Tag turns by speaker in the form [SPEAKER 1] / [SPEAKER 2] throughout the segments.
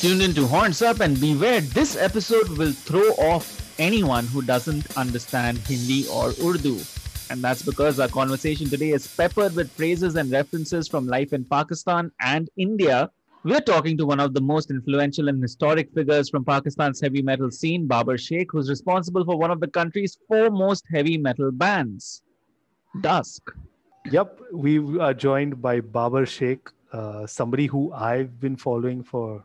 [SPEAKER 1] Tuned into Horns Up and beware, this episode will throw off anyone who doesn't understand Hindi or Urdu. And that's because our conversation today is peppered with phrases and references from life in Pakistan and India. We're talking to one of the most influential and historic figures from Pakistan's heavy metal scene, Babar Sheikh, who's responsible for one of the country's foremost heavy metal bands, Dusk.
[SPEAKER 2] Yep, we are joined by Babar Sheikh, uh, somebody who I've been following for,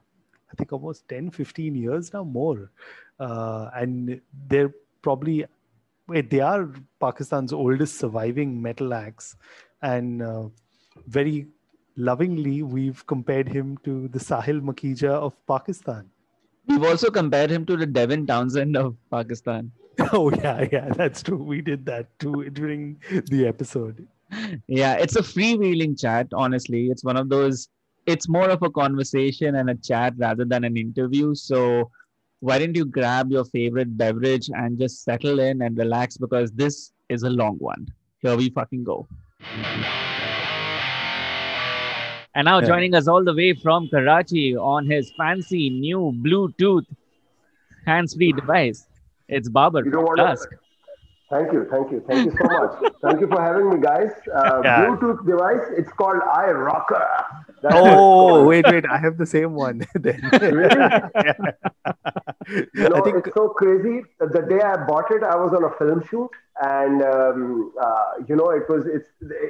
[SPEAKER 2] I think, almost 10, 15 years now, more. Uh, and they're probably, wait, they are Pakistan's oldest surviving metal acts. And uh, very lovingly, we've compared him to the Sahil Makhija of Pakistan.
[SPEAKER 1] We've also compared him to the Devin Townsend of Pakistan.
[SPEAKER 2] Oh, yeah, yeah, that's true. We did that too during the episode
[SPEAKER 1] yeah, it's a freewheeling chat, honestly. It's one of those, it's more of a conversation and a chat rather than an interview. So why don't you grab your favorite beverage and just settle in and relax because this is a long one. Here we fucking go. And now yeah. joining us all the way from Karachi on his fancy new Bluetooth hands-free device, it's Babar
[SPEAKER 3] you know Dusk. Thank you, thank you, thank you so much. thank you for having me, guys. Uh, yeah. Bluetooth device. It's called iRocker.
[SPEAKER 2] That's oh, wait, wait. I have the same one. then. really?
[SPEAKER 3] You know, I think... it's so crazy. The day I bought it, I was on a film shoot, and um, uh, you know, it was it's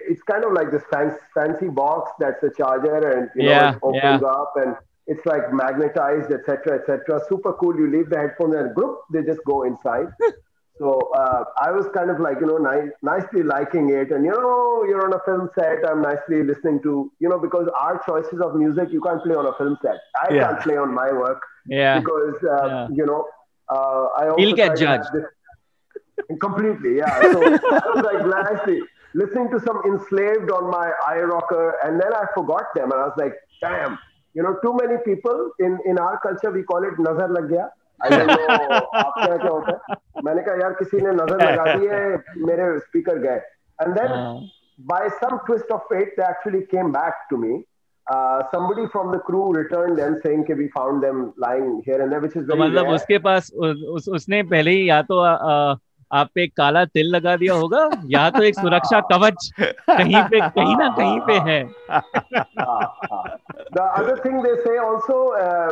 [SPEAKER 3] it's kind of like this fancy, fancy box that's a charger, and you yeah, know, it opens yeah. up and it's like magnetized, etc., etc. Super cool. You leave the headphones and group, they just go inside. So uh, I was kind of like, you know, ni- nicely liking it. And, you know, you're on a film set. I'm nicely listening to, you know, because our choices of music, you can't play on a film set. I yeah. can't play on my work.
[SPEAKER 1] Yeah.
[SPEAKER 3] Because, uh, yeah. you know, uh, I
[SPEAKER 1] also. He'll get judged.
[SPEAKER 3] Completely, yeah. So I was like nicely listening to some enslaved on my iRocker. And then I forgot them. And I was like, damn, you know, too many people in, in our culture, we call it nazar lag gaya मैंने कहा यार किसी ने नज़र लगा दी है मेरे speaker गए and then by some twist of fate they actually came back to me Somebody from the crew returned and saying that we found them lying here and there, which is
[SPEAKER 1] मतलब उसके पास उस उसने पहले ही या तो आप पे काला तिल लगा दिया होगा या तो एक सुरक्षा कवच कहीं पे, कहीं ना कहीं पे है।
[SPEAKER 3] The other thing they say also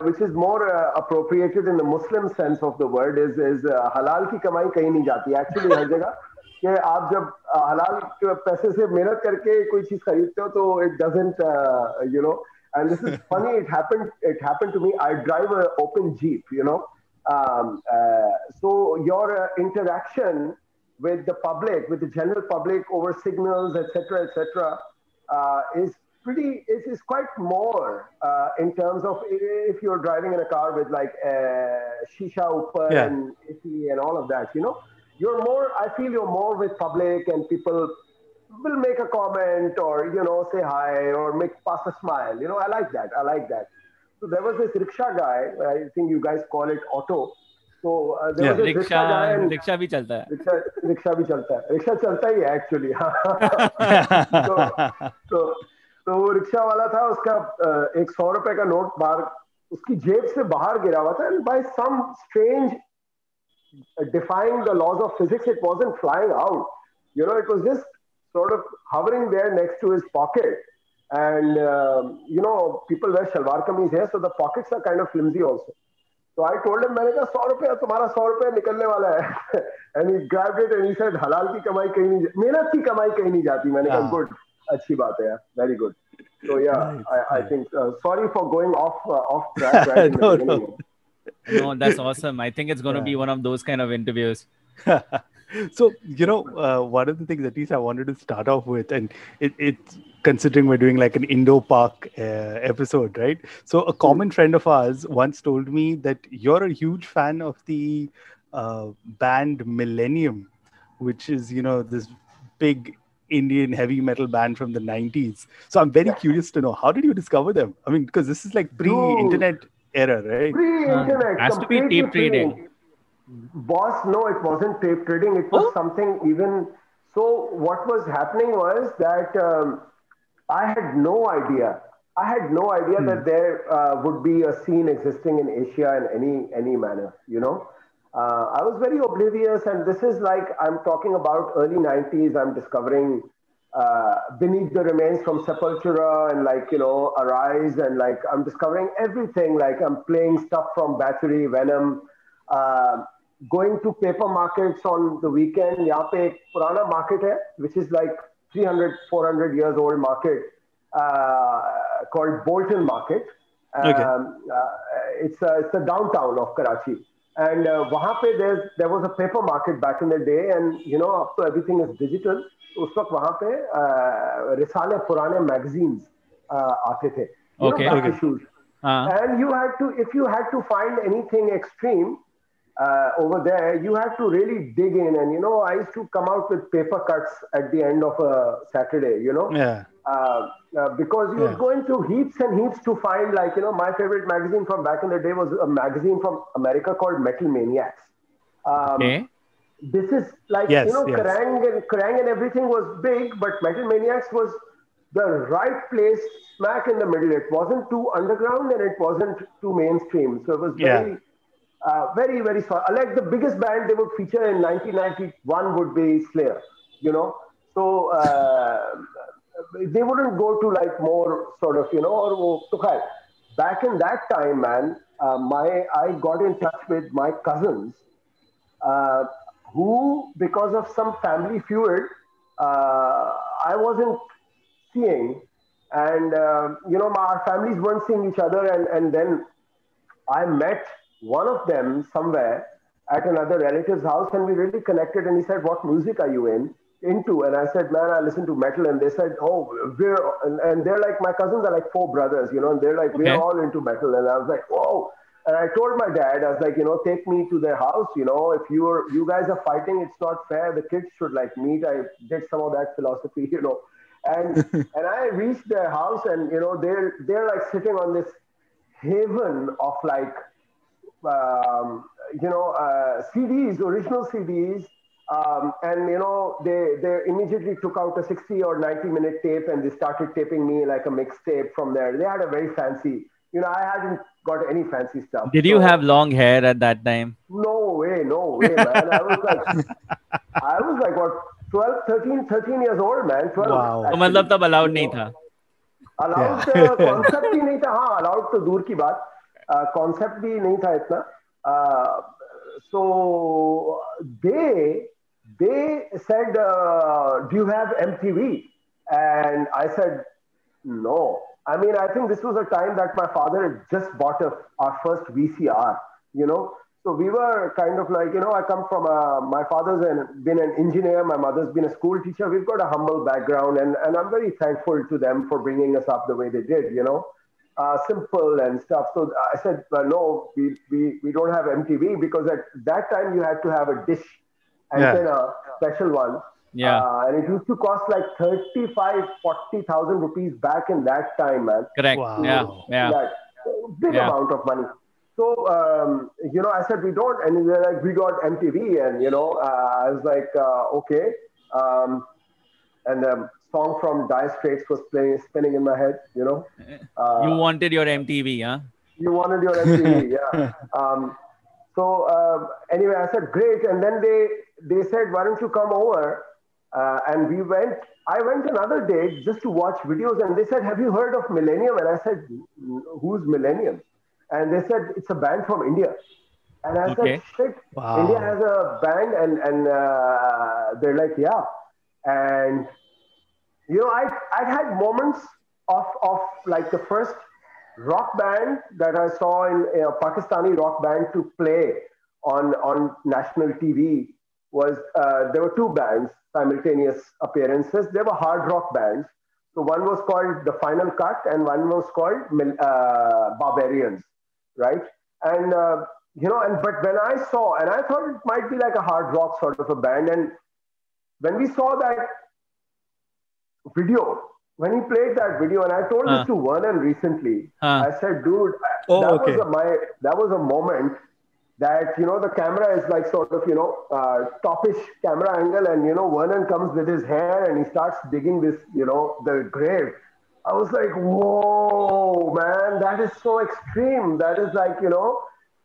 [SPEAKER 3] which is more appropriated in the Muslim sense of the word is is हलाल की कमाई कहीं नहीं जाती एक्चुअली हर जगह कि आप जब हलाल पैसे से मेहनत करके कोई चीज़ खरीदते हो तो it doesn't you know and this is funny it happened it happened to me I drive a open jeep you know um, uh, so your uh, interaction with the public, with the general public over signals, etc., etc., uh, is pretty is, is quite more uh, in terms of if you're driving in a car with like uh, shisha upar yeah. and and all of that, you know, you're more. I feel you're more with public and people will make a comment or you know say hi or make pass a smile. You know, I like that. I like that. So there was this rickshaw guy. I think you guys call it auto. So uh, there yeah. was a rickshaw guy. And
[SPEAKER 1] rickshaw भी चलता है.
[SPEAKER 3] Rickshaw, rickshaw भी चलता है. Rickshaw चलता ही है actually. तो तो तो वो रिक्शा वाला था उसका एक सौ रुपए का नोट बाहर उसकी जेब से बाहर गिरा हुआ था and by some strange defying the laws of physics it wasn't flying out you know it was just sort of hovering there next to his pocket And, uh, you know, people wear shalwar kameez here, so the pockets are kind of flimsy also. So I told him, मैंने कहा सौ रुपया तुम्हारा सौ रुपया निकलने वाला है and he grabbed it and he said हलाल की कमाई कहीं नहीं मेहनत की कमाई कहीं नहीं जाती मैंने कहा गुड अच्छी बात है very good so yeah nice, I, I think uh, sorry for going off uh, off track right no, no.
[SPEAKER 1] no that's awesome I think it's going to yeah. be one of those kind of interviews
[SPEAKER 2] so you know uh, one of the things at least i wanted to start off with and it, it's considering we're doing like an Indo Pak uh, episode right? So a common hmm. friend of ours once told me that you're a huge fan of the uh, band millennium which is you know this big indian heavy metal band from the 90s so i'm very curious to know how did you discover them? I mean because this is like pre-internet era right?
[SPEAKER 3] Pre-internet
[SPEAKER 1] has to be tape reading
[SPEAKER 3] Boss, no, it wasn't tape trading. It was oh? something even. So what was happening was that um, I had no idea I had no idea
[SPEAKER 2] Hmm.
[SPEAKER 3] that there uh, would be a scene existing in Asia in any any manner. You know, uh, I was very oblivious, and this is like I'm talking about early '90s. I'm discovering uh, beneath the remains from Sepultura and like you know Arise, and like I'm discovering everything. Like I'm playing stuff from Battery, Venom. Uh, going to paper markets on the weekend यहाँ पे एक पुराना market है which is like 300 400 years old market uh, called Bolton Market.
[SPEAKER 2] Okay.
[SPEAKER 3] Um, uh, it's a, it's the downtown of Karachi. And uh, वहाँ पे there's, there was a paper market back in the day and you know अब तो everything is digital. तो उस वक्त वहाँ पे uh, रिसाले पुराने magazines uh, आते थे. You
[SPEAKER 1] Okay.
[SPEAKER 3] know, back
[SPEAKER 2] Okay.
[SPEAKER 3] issues.
[SPEAKER 1] Uh,
[SPEAKER 3] And you had to, if you had to find anything extreme uh, over there, you had to really dig in. And, you know, I used to come out with paper cuts at the end of a Saturday, you know,
[SPEAKER 2] Yeah.
[SPEAKER 3] uh, uh, because you
[SPEAKER 2] Yeah.
[SPEAKER 3] would go into heaps and heaps to find, like, you know, my favorite magazine from back in the day was a magazine from America called Metal Maniacs. Um,
[SPEAKER 1] okay.
[SPEAKER 3] this is like
[SPEAKER 2] Yes,
[SPEAKER 3] you know
[SPEAKER 2] yes.
[SPEAKER 3] Kerrang and Kerrang and everything was big, but Metal Maniacs was the right place, smack in the middle. It wasn't too underground and it wasn't too mainstream. So it was
[SPEAKER 2] Yeah.
[SPEAKER 3] very, uh, very very small. Uh, like the biggest band they would feature in 1991 would be Slayer, you know. So uh, they wouldn't go to like more sort of you know or to so Back in that time, man, uh, my I got in touch with my cousins, uh, who because of some family feud, I wasn't seeing, and you know our families weren't seeing each other, and and then I met one of them somewhere at another relative's house and we really connected. And he said, What music are you in? Into and I said, Man, I listen to metal. And they said, Oh, we're and, and they're like my cousins are like four brothers, you know, and they're like,
[SPEAKER 1] Okay.
[SPEAKER 3] We're all into metal. And I was like, Whoa. And I told my dad, I was like, you know, take me to their house. You know, if you're you guys are fighting, it's not fair. The kids should like meet. I did some of that philosophy, you know. And and I reached their house and you know, they're they're like sitting on this haven of like um, you know, uh, CDs, original CDs. Um, and you know, they they immediately took out a 60 or 90 minute tape and they started taping me like a mixtape from there. They had a very fancy, you know, I hadn't got any fancy stuff.
[SPEAKER 1] Did you
[SPEAKER 3] So-
[SPEAKER 1] have long hair at that time?
[SPEAKER 3] no way, no way, man. I was like, I was like, what, 12, 13, 13 years old, man. 12,
[SPEAKER 2] Wow.
[SPEAKER 1] तो
[SPEAKER 3] actually.
[SPEAKER 1] मतलब तब allowed नहीं था
[SPEAKER 3] allowed concept ही नहीं था हाँ allowed तो दूर की बात कॉन्सेप्ट भी नहीं था इतना सो दे they said uh, do you have mtv and i said no i mean i think this was a time that my father had just bought a, our first vcr you know so we were kind of like you know i come from a, my father's an, been an engineer my mother's been a school teacher we've got a humble background and, and i'm very thankful to them for bringing us up the way they did you know uh, simple and stuff. So I said, well, no, we, we, we don't have MTV because at that time you had to have a dish and
[SPEAKER 2] Yeah.
[SPEAKER 3] antenna, special one.
[SPEAKER 1] Yeah.
[SPEAKER 3] Uh, and it used to cost like 35, 40,000 rupees back in that time, man.
[SPEAKER 1] Correct.
[SPEAKER 2] Wow.
[SPEAKER 1] Yeah. Yeah.
[SPEAKER 3] That big
[SPEAKER 1] Yeah.
[SPEAKER 3] amount of money. So, um, you know, I said, we don't. And they're like, we got MTV. And, you know, uh, I was like, uh, okay. Um, and the song from Dire Straits was playing, spinning in my head, you know. Uh,
[SPEAKER 1] You wanted your MTV, huh?
[SPEAKER 3] you wanted your MTV, yeah. Um, so um, anyway, I said great, and then they they said, why don't you come over? Uh, and we went. I went another day just to watch videos, and they said, have you heard of Millennium? And I said, who's Millennium? And they said it's a band from India. And I
[SPEAKER 1] Okay.
[SPEAKER 3] said, shit,
[SPEAKER 2] Wow.
[SPEAKER 3] India has a band, and and uh, they're like, yeah, and you know, I I had moments of of like the first rock band that I saw in a Pakistani rock band to play on on national TV was uh, there were two bands simultaneous appearances. They were hard rock bands. So one was called The Final Cut and one was called uh, Barbarians, right? And uh, you know, and but when I saw, and I thought it might be like a hard rock sort of a band, and when we saw that video, when he played that video, and I told
[SPEAKER 1] Huh.
[SPEAKER 3] this to Vernon recently,
[SPEAKER 1] Huh.
[SPEAKER 3] I said, dude,
[SPEAKER 2] Oh,
[SPEAKER 3] that
[SPEAKER 2] okay.
[SPEAKER 3] was a, my that was a moment that you know the camera is like sort of you know uh, topish camera angle, and you know Vernon comes with his hair and he starts digging this you know the grave, I was like, whoa, man, that is so extreme. That is like, you know,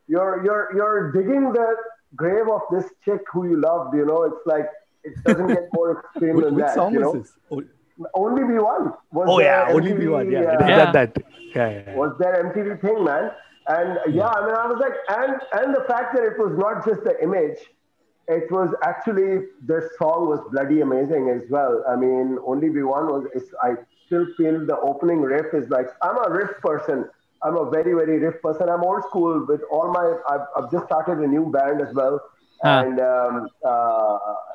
[SPEAKER 3] you're you're you're digging the grave of this chick who you loved. You know, it's like it doesn't get more extreme
[SPEAKER 2] Which,
[SPEAKER 3] than
[SPEAKER 2] which
[SPEAKER 3] that.
[SPEAKER 2] song
[SPEAKER 3] you know?
[SPEAKER 2] this?
[SPEAKER 3] Only be one. Was
[SPEAKER 2] oh
[SPEAKER 3] the
[SPEAKER 2] yeah, only
[SPEAKER 3] MTV,
[SPEAKER 2] be one. Yeah,
[SPEAKER 3] uh,
[SPEAKER 1] Yeah.
[SPEAKER 2] that. that. Yeah, yeah, yeah.
[SPEAKER 3] was their MTV thing, man. And yeah, I mean, I was like, and and the fact that it was not just the image, it was actually their song was bloody amazing as well. I mean, Only Be One was. Is, I still feel the opening riff is like I'm a riff person. I'm a very very riff person. I'm old school with all my. I've, I've just started a new band as well,
[SPEAKER 1] Huh.
[SPEAKER 3] and um, uh, it's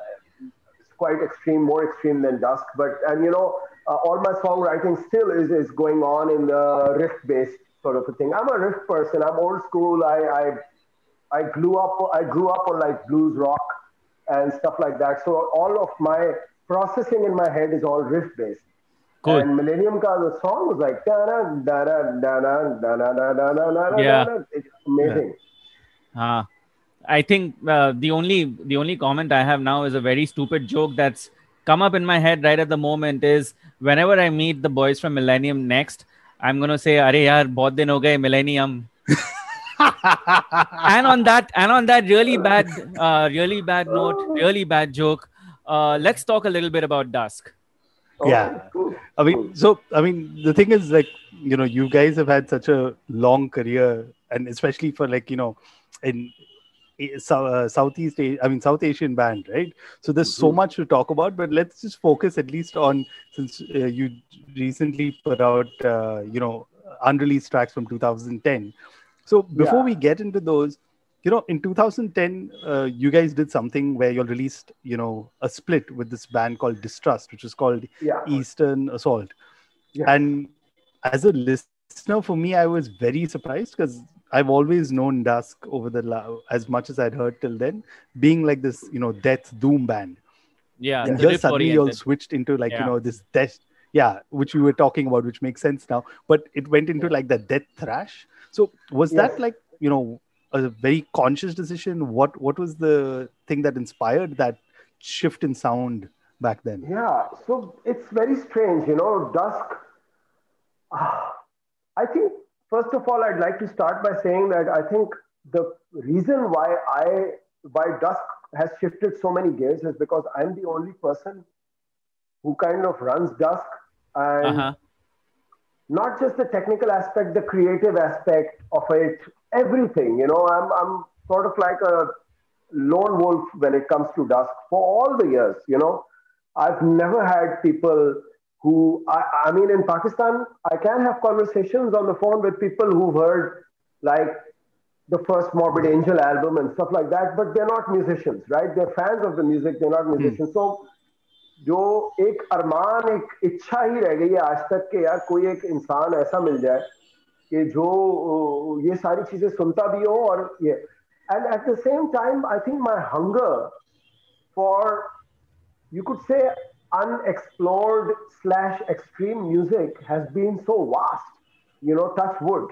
[SPEAKER 3] quite extreme, more extreme than Dusk. But and you know, uh, all my songwriting still is is going on in the riff based sort of a thing. I'm a riff person. I'm old school. I I I grew up I grew up on like blues rock and stuff like that. So all of my processing in my head is all riff based.
[SPEAKER 1] Cool.
[SPEAKER 3] And Millennium ka the song was like da da da da da da da da da da da
[SPEAKER 1] Yeah.
[SPEAKER 3] It's amazing.
[SPEAKER 1] Uh, I think uh, the only the only comment I have now is a very stupid joke that's come up in my head right at the moment is whenever I meet the boys from Millennium next, I'm gonna say, "Arey yaar, bahut din ho gaye Millennium." and on that and on that really bad uh, really bad note, really bad joke. Uh, let's talk a little bit about Dusk.
[SPEAKER 3] Oh,
[SPEAKER 2] Yeah.
[SPEAKER 3] cool.
[SPEAKER 2] I mean, so I mean, the thing is, like, you know, you guys have had such a long career, and especially for like, you know, in Sou- Southeast, I mean, South Asian band, right? So there's so
[SPEAKER 3] Mhm.
[SPEAKER 2] much to talk about, but let's just focus at least on since uh, you recently put out, uh, you know, unreleased tracks from 2010. So before
[SPEAKER 3] Yeah.
[SPEAKER 2] we get into those, you know, in 2010, uh, you guys did something where you released, you know, a split with this band called Distrust, which is called
[SPEAKER 3] Yeah.
[SPEAKER 2] Eastern Assault.
[SPEAKER 3] Yeah.
[SPEAKER 2] And as a listener, for me, I was very surprised because I've always known Dusk over the la- as much as I'd heard till then, being like this, you know, death doom band.
[SPEAKER 1] Yeah,
[SPEAKER 2] and
[SPEAKER 1] the
[SPEAKER 2] here
[SPEAKER 1] riff
[SPEAKER 2] suddenly you all switched into like
[SPEAKER 1] Yeah.
[SPEAKER 2] you know this death, yeah, which we were talking about, which makes sense now. But it went into like the death thrash. So was that like you know a very conscious decision? What what was the thing that inspired that shift in sound back then?
[SPEAKER 3] Yeah, so it's very strange, you know, Dusk. Ah, I think, first of all, I'd like to start by saying that I think the reason why I, why Dusk has shifted so many gears is because I'm the only person who kind of runs Dusk and
[SPEAKER 1] Uh-huh.
[SPEAKER 3] not just the technical aspect, the creative aspect of it, everything. You know, I'm I'm sort of like a lone wolf when it comes to Dusk for all the years. You know, I've never had people who I, I mean in Pakistan, I can have conversations on the phone with people who've heard like the first Morbid Angel album and stuff like that, but they're not musicians, right? They're fans of the music, they're not musicians. So जो एक अरमान एक इच्छा ही रह गई है आज तक कि यार कोई एक इंसान ऐसा मिल जाए कि जो अ, ये सारी चीजें सुनता भी हो और ये and at the same time I think my hunger for you could say unexplored slash extreme music has been so vast you know touch wood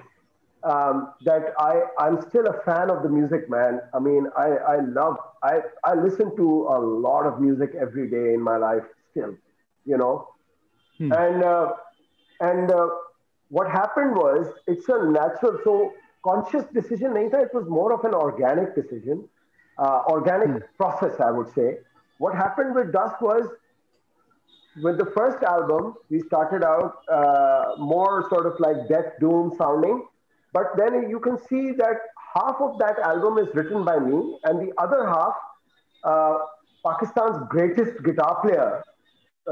[SPEAKER 3] um, that i i'm still a fan of the music man. I mean i i love i i listen to a lot of music every day in my life still you know?
[SPEAKER 2] Hmm.
[SPEAKER 3] and uh, and uh, what happened was it's a natural so conscious decision nahi it was more of an organic decision uh, organic process i would say. What happened with dusk was with the first album we started out uh, more sort of like death doom sounding but then you can see that half of that album is written by me and the other half uh, pakistan's greatest guitar player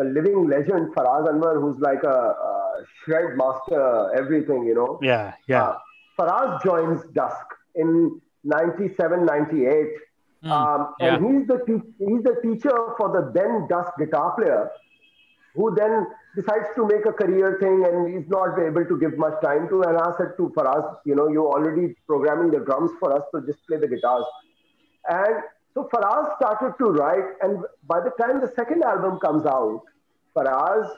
[SPEAKER 3] a living legend faraz anwar who's like a, a shred master everything you know
[SPEAKER 2] Yeah, yeah.
[SPEAKER 3] uh, Faraz joins Dusk in 97, 98.
[SPEAKER 1] Hmm,
[SPEAKER 3] Um,
[SPEAKER 1] yeah.
[SPEAKER 3] And he's the, te- he's the teacher for the then Dusk guitar player who then decides to make a career thing and is not able to give much time to. And I said to Faraz, you know, you're already programming the drums for us, so just play the guitars. And so Faraz started to write. And by the time the second album comes out, Faraz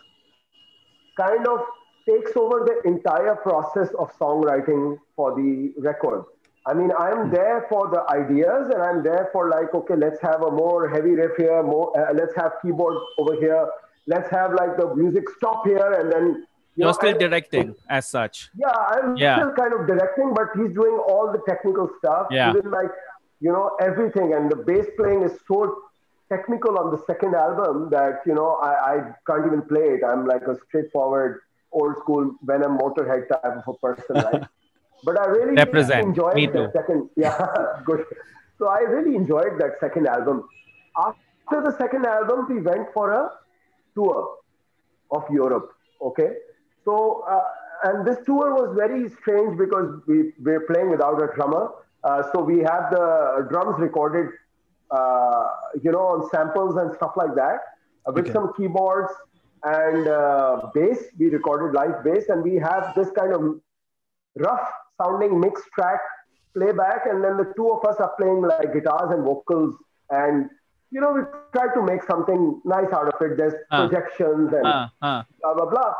[SPEAKER 3] kind of takes over the entire process of songwriting for the record. I mean, I'm there for the ideas and I'm there for like, okay, let's have a more heavy riff here, more, uh, let's have keyboard over here, let's have like the music stop here and then
[SPEAKER 1] You're
[SPEAKER 3] know,
[SPEAKER 1] still
[SPEAKER 3] and-
[SPEAKER 1] directing as such.
[SPEAKER 3] Yeah, I'm
[SPEAKER 1] Yeah.
[SPEAKER 3] still kind of directing, but he's doing all the technical stuff.
[SPEAKER 1] Yeah.
[SPEAKER 3] Even like, you know, everything. And the bass playing is so technical on the second album that, you know, I, I can't even play it. I'm like a straightforward, old school Venom Motorhead type of a person, right? but I really
[SPEAKER 1] Represent.
[SPEAKER 3] enjoyed
[SPEAKER 1] Me
[SPEAKER 3] the
[SPEAKER 1] too.
[SPEAKER 3] second. Yeah, good. So I really enjoyed that second album. After the second album, we went for a tour of Europe. Okay, so uh, and this tour was very strange because we were playing without a drummer. Uh, so we had the drums recorded, uh, you know, on samples and stuff like that, uh, with
[SPEAKER 2] Okay.
[SPEAKER 3] some keyboards and uh, bass. We recorded live bass, and we have this kind of rough sounding mixed track playback, and then the two of us are playing like guitars and vocals, and you know, we try to make something nice out of it. There's
[SPEAKER 1] Ah.
[SPEAKER 3] projections and
[SPEAKER 1] Uh, uh,
[SPEAKER 3] blah blah blah.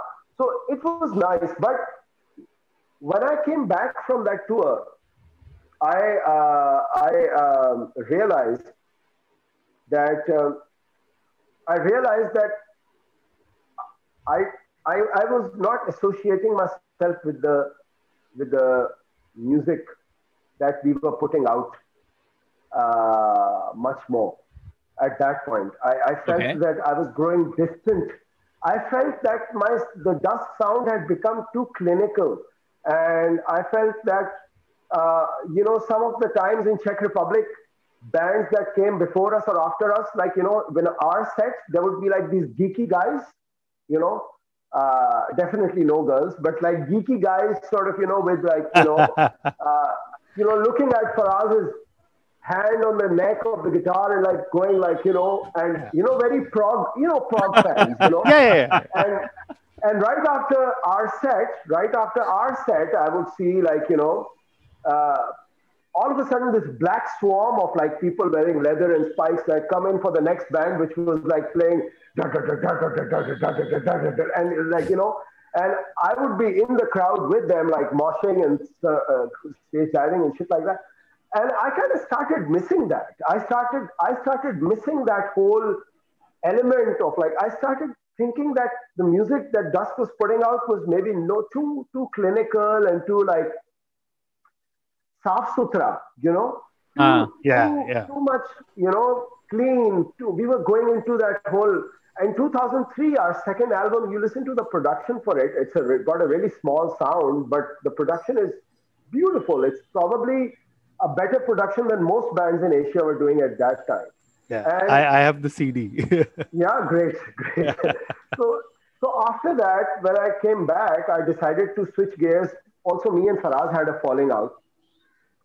[SPEAKER 3] So it was nice, but when I came back from that tour, I uh, I um, realized that uh, I realized that I, I I was not associating myself with the with the music that we were putting out uh, much more at that point. I, I felt
[SPEAKER 1] Okay.
[SPEAKER 3] that I was growing distant. I felt that my the dusk sound had become too clinical, and I felt that uh, you know some of the times in Czech Republic, bands that came before us or after us, like you know when our set, there would be like these geeky guys, you know. Uh, definitely no girls, but like geeky guys, sort of, you know, with like, you know, uh, you know, looking at Faraz's hand on the neck of the guitar and like going like, you know, and you know, very prog, you know, prog fans, you know.
[SPEAKER 2] yeah, yeah, yeah.
[SPEAKER 3] And and right after our set, right after our set, I would see like, you know, uh, all of a sudden this black swarm of like people wearing leather and spikes like come in for the next band, which was like playing and like you know, and I would be in the crowd with them like moshing and uh, uh, stage diving and shit like that. And I kind of started missing that. I started I started missing that whole element of like I started thinking that the music that Dusk was putting out was maybe no too too clinical and too like saf sutra, you know.
[SPEAKER 1] Ah,
[SPEAKER 3] Too-
[SPEAKER 2] yeah,
[SPEAKER 3] too,
[SPEAKER 2] yeah.
[SPEAKER 3] Too much, you know, clean. Too, we were going into that whole. In 2003, our second album, you listen to the production for it. It's a, got a really small sound, but the production is beautiful. It's probably a better production than most bands in Asia were doing at that time.
[SPEAKER 2] yeah.
[SPEAKER 3] And-
[SPEAKER 2] I, I have the CD.
[SPEAKER 3] Yeah, great, great. so, so after that, when I came back, I decided to switch gears. Also, me and Faraz had a falling out,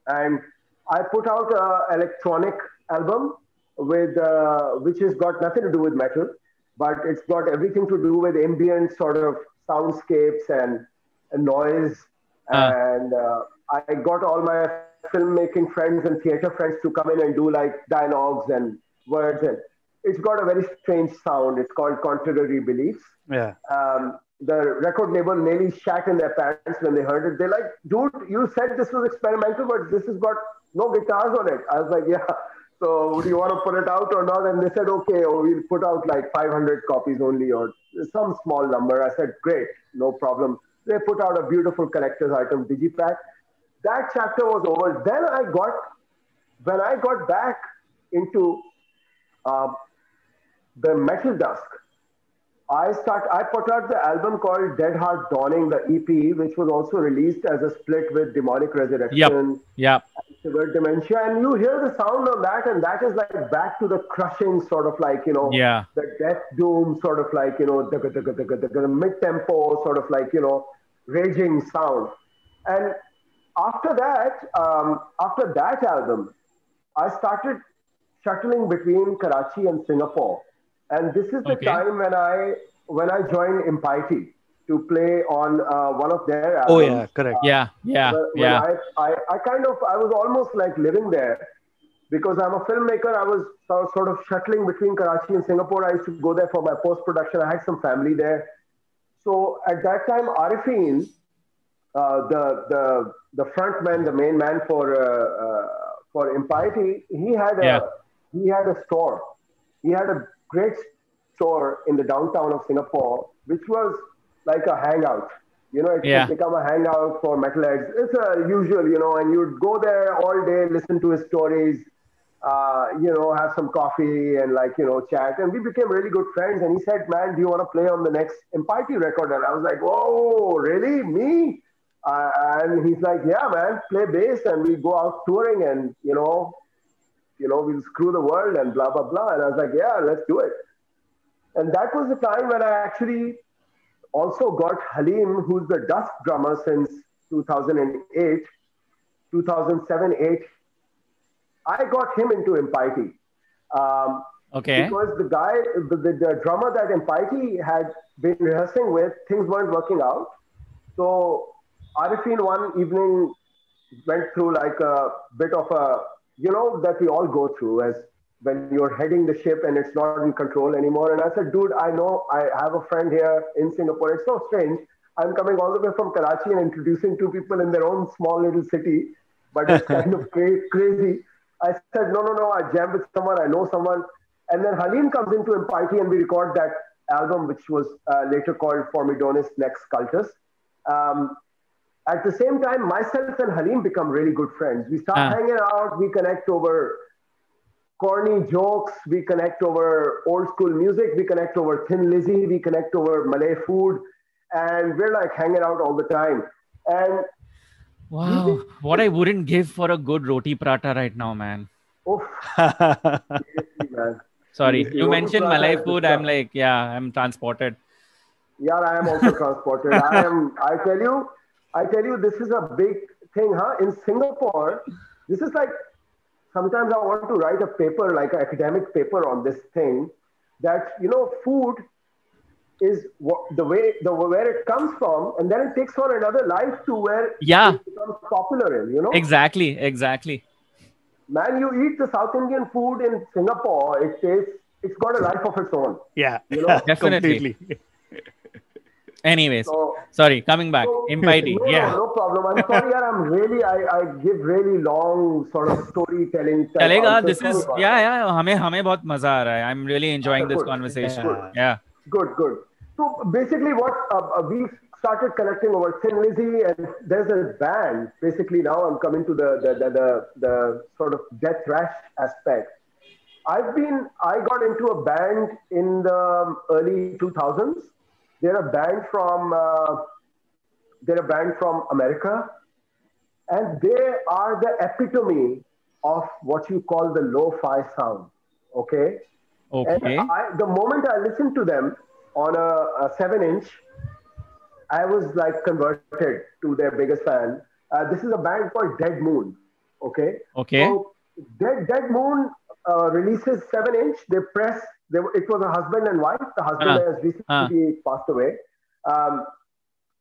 [SPEAKER 3] and I put out an electronic album with uh, which has got nothing to do with metal, but it's got everything to do with ambient sort of soundscapes and, and noise.
[SPEAKER 1] Ah.
[SPEAKER 3] And uh, I got all my filmmaking friends and theater friends to come in and do like dialogues and words and it's got a very strange sound. It's called Contrary Beliefs.
[SPEAKER 2] yeah.
[SPEAKER 3] Um, the record label nearly shat in their pants when they heard it. They're like, dude, you said this was experimental, but this has got no guitars on it. I was like, yeah. So do you want to put it out or not? And they said, okay, or we'll put out like 500 copies only or some small number. I said, great, no problem. They put out a beautiful collector's item, Digipack. That chapter was over. Then I got, when I got back into uh, the Metal Dusk, I start. I put out the album called Dead Heart Dawning, the EP, which was also released as a split with Demonic Resurrection,
[SPEAKER 1] yeah.
[SPEAKER 3] Severe Dementia, and you hear the sound on that, and that is like back to the crushing sort of like you know
[SPEAKER 1] Yeah.
[SPEAKER 3] the death doom sort of like you know the mid tempo sort of like you know raging sound, and after that, um, after that album, I started shuttling between Karachi and Singapore, and this is the
[SPEAKER 1] Okay.
[SPEAKER 3] time when I when I joined Impiety to play on uh, one of their albums.
[SPEAKER 2] Oh, yeah, correct.
[SPEAKER 1] Yeah. Yeah.
[SPEAKER 3] When- when
[SPEAKER 1] Yeah.
[SPEAKER 3] I, I, I kind of I was almost like living there because I'm a filmmaker. I was sort of shuttling between Karachi and Singapore. I used to go there for my post production. I had some family there. So at that time, Arifin, uh, the the the front man, the main man for uh, uh, for Impiety, he had a
[SPEAKER 1] Yeah.
[SPEAKER 3] he had a store. He had a great store in the downtown of Singapore, which was like a hangout. You know, it's
[SPEAKER 1] Yeah.
[SPEAKER 3] become a hangout for metalheads. It's a usual, you know, and you'd go there all day, listen to his stories, uh, you know, have some coffee and like, you know, chat. And we became really good friends. And he said, man, do you want to play on the next Impiety record? And I was like, whoa, really? Me? Uh, and he's like, yeah, man, play bass and we go out touring and, you know, you know, we'll screw the world and blah, blah, blah. And I was like, yeah, let's do it. And that was the time when I actually also got Halim, who's the Dusk drummer since 2008, 2007, 8. I got him into Impiety. Um,
[SPEAKER 1] Okay.
[SPEAKER 3] because the guy, the, the, the drummer that Impiety had been rehearsing with, things weren't working out. So Arifin one evening went through like a bit of a, you know, that we all go through as when you're heading the ship and it's not in control anymore. And I said, dude, I know I have a friend here in Singapore. It's so strange. I'm coming all the way from Karachi and introducing two people in their own small little city, but it's kind of cra- crazy. I said, no, no, no, I jam with someone, I know someone. And then Halim comes into Impiety and we record that album, which was uh, later called Formidonis Nex Cultus. Um, at the same time, myself and Halim become really good friends. We start
[SPEAKER 1] Ah.
[SPEAKER 3] hanging out, we connect over corny jokes, we connect over old school music, we connect over Thin Lizzy, we connect over Malay food, and we're like hanging out all the time. And
[SPEAKER 1] Wow. What I wouldn't give for a good roti prata right now, man.
[SPEAKER 3] oof, seriously, man.
[SPEAKER 1] Sorry.
[SPEAKER 3] Seriously,
[SPEAKER 1] You mentioned Malay food. I'm like, yeah, I'm transported.
[SPEAKER 3] Yeah, I am also transported. I am. I tell you, I tell you, this is a big thing, huh? In Singapore, this is like sometimes I want to write a paper, like an academic paper on this thing, that you know, food is what, the way the where it comes from, and then it takes on another life to where
[SPEAKER 1] Yeah.
[SPEAKER 3] it becomes popular in. You know,
[SPEAKER 1] Exactly. Exactly.
[SPEAKER 3] man, you eat the South Indian food in Singapore, it tastes. It's got a life of its own.
[SPEAKER 2] yeah,
[SPEAKER 3] You know,
[SPEAKER 1] Definitely. Anyways,
[SPEAKER 3] so,
[SPEAKER 1] sorry, coming back.
[SPEAKER 3] So,
[SPEAKER 1] Impiety.
[SPEAKER 3] No,
[SPEAKER 1] yeah.
[SPEAKER 3] No problem. I'm sorry, yeah, I'm really, I, I give really long sort of storytelling.
[SPEAKER 1] Chalega,
[SPEAKER 3] this
[SPEAKER 1] is,
[SPEAKER 3] yeah,
[SPEAKER 1] yeah, हमें हमें बहुत मजा आ रहा है. I'm really enjoying this
[SPEAKER 3] good.
[SPEAKER 1] conversation.
[SPEAKER 2] Good.
[SPEAKER 1] Yeah.
[SPEAKER 3] Good, good. So basically, what uh, uh we started connecting over Thin Lizzy, and there's a band. Basically, now I'm coming to the the, the, the, the sort of death thrash aspect. I've been, I got into a band in the early 2000s they're a band from uh, they're a band from America, and they are the epitome of what you call the lo-fi sound. Okay.
[SPEAKER 1] Okay.
[SPEAKER 3] And I, the moment I listened to them on a, a seven-inch, I was like converted to their biggest fan. Uh, this is a band called Dead Moon. Okay.
[SPEAKER 1] Okay.
[SPEAKER 3] So Dead Dead Moon uh, releases seven inch. They press they, were- it was a husband and wife. The husband
[SPEAKER 1] Ah,
[SPEAKER 3] has recently passed away. Um,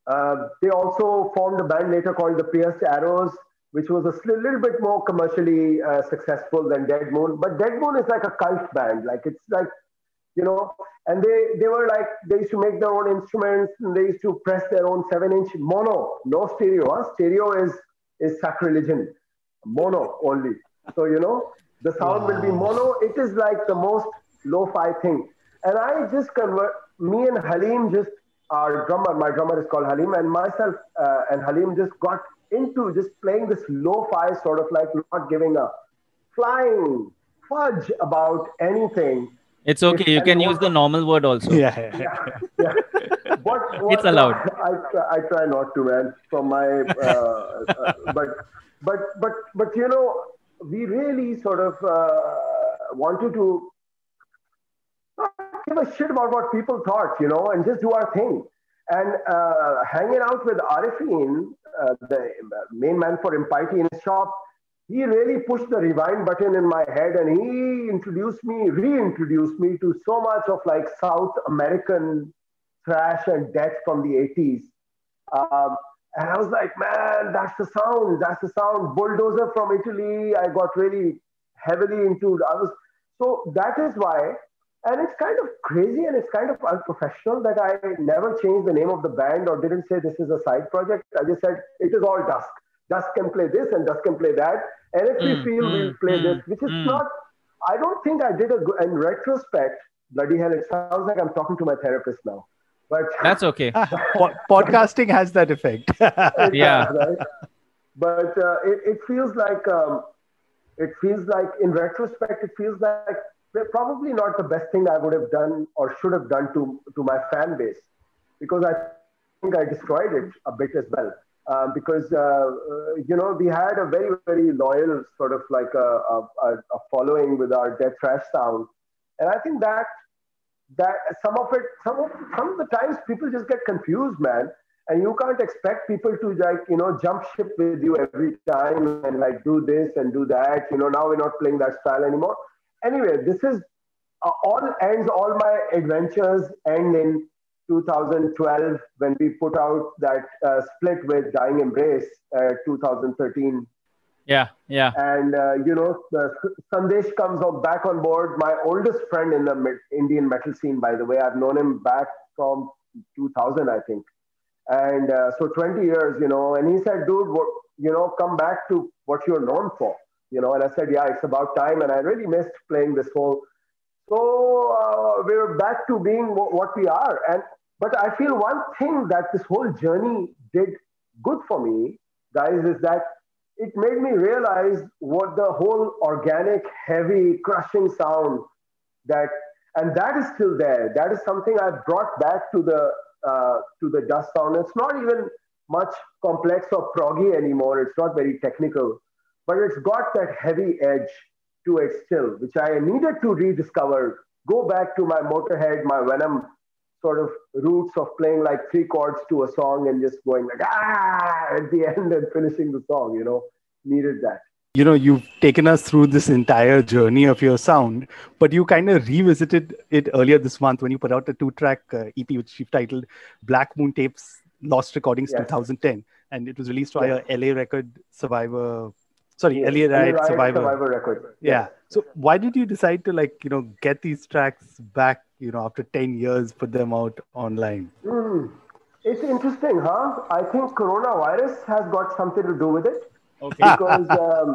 [SPEAKER 3] uh, they also formed a band later called the Pierced Arrows, which was a little bit more commercially uh, successful than Dead Moon. But Dead Moon is like a cult band. Like it's like, you know, and they they were like they used to make their own instruments and they used to press their own seven inch mono, no stereo. Huh? Stereo is is sacrilegion, mono only. So you know, the sound will be mono. It is like the most lo-fi thing. And I just convert, me and Halim just, our drummer, my drummer is called Halim, and myself uh, and Halim just got into just playing this lo-fi sort of like not giving a flying fudge about anything.
[SPEAKER 1] It's okay. If you can use the normal word
[SPEAKER 2] also. Yeah. yeah,
[SPEAKER 3] yeah.
[SPEAKER 1] it's allowed.
[SPEAKER 3] I, I, I, try not to, man. From my, uh, uh, but but but but you know, we really sort of uh, wanted to not give a shit about what people thought, you know, and just do our thing. And uh, hanging out with Arifin, uh, the main man for Impiety in his shop, he really pushed the rewind button in my head and he introduced me, reintroduced me to so much of like South American thrash and death from the 80s. Um, and I was like, man, that's the sound. That's the sound. Bulldozer from Italy. I got really heavily into. I was so that is why, and it's kind of crazy and it's kind of unprofessional that I never changed the name of the band or didn't say this is a side project. I just said it is all Dusk. Dusk can play this and Dusk can play that. And if we
[SPEAKER 1] Mm,
[SPEAKER 3] feel
[SPEAKER 1] mm,
[SPEAKER 3] we'll play
[SPEAKER 1] mm,
[SPEAKER 3] this, which is
[SPEAKER 1] mm.
[SPEAKER 3] not. I don't think I did a good. In retrospect, bloody hell, it sounds like I'm talking to my therapist now. But
[SPEAKER 1] that's okay.
[SPEAKER 2] Podcasting has that effect.
[SPEAKER 1] Yeah.
[SPEAKER 3] right? But uh, it, it feels like um, it feels like in retrospect, it feels like probably not the best thing I would have done or should have done to to my fan base, because I think I destroyed it a bit as well. Um, because uh, uh, you know we had a very very loyal sort of like a, a, a- following with our death thrash sound, and I think that that some of it some of some of the times people just get confused, man, and you can't expect people to like you know jump ship with you every time and like do this and do that. You know now we're not playing that style anymore. Anyway, this is uh, all ends. All my adventures end in 2012 when we put out that uh, split with Dying Embrace, uh, 2013
[SPEAKER 1] Yeah, yeah.
[SPEAKER 3] and uh, you know Sandesh comes on back on board. My oldest friend in the Indian metal scene, by the way, I've known him back from 2000, I think, and uh, so 20 years, you know. And he said, "Dude, what, you know, come back to what you're known for," you know. And I said, "Yeah, it's about time." And I really missed playing this whole. So uh, we're back to being wh- what we are, and but I feel one thing that this whole journey did good for me, guys, is that it made me realize what the whole organic, heavy, crushing sound that, and that is still there. That is something I brought back to the uh, to the Dusk sound. It's not even much complex or proggy anymore. It's not very technical, but it's got that heavy edge to it still, which I needed to rediscover. Go back to my Motorhead, my Venom sort of roots of playing like three chords to a song and just going like ah at the end and finishing the song. You know, needed that.
[SPEAKER 2] you know you've taken us through this entire journey of your sound but you kind of revisited it earlier this month when you put out a two track uh, ep which you've titled black moon tapes lost recordings
[SPEAKER 3] Yes.
[SPEAKER 2] 2010 and it was released via la record survivor sorry
[SPEAKER 3] Yes.
[SPEAKER 2] la riot
[SPEAKER 3] Riot
[SPEAKER 2] survivor,
[SPEAKER 3] Survivor record.
[SPEAKER 2] yeah so why did you decide to like you know get these tracks back you know after 10 years put them out online
[SPEAKER 3] Hmm. It's interesting, huh? I think coronavirus has got something to do with it.
[SPEAKER 1] Okay.
[SPEAKER 3] Because um,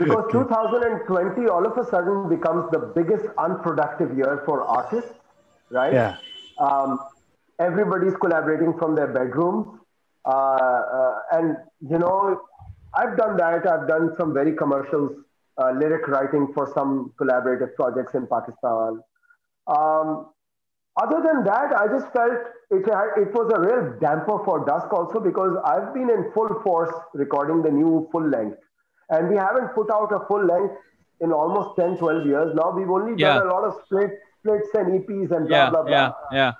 [SPEAKER 3] because 2020 all of a sudden becomes the biggest unproductive year for artists, right?
[SPEAKER 2] yeah
[SPEAKER 3] Um, everybody's collaborating from their bedrooms, uh, uh, and you know, I've done that. I've done some very commercials, uh, lyric writing for some collaborative projects in Pakistan. Um, other than that, I just felt it, had, it was a real damper for Dusk also because I've been in full force recording the new full length. And we haven't put out a full length in almost 10, 12 years. Now we've only
[SPEAKER 1] Yeah.
[SPEAKER 3] done a lot of split, splits and EPs and blah,
[SPEAKER 1] Yeah,
[SPEAKER 3] blah, blah.
[SPEAKER 1] yeah, yeah.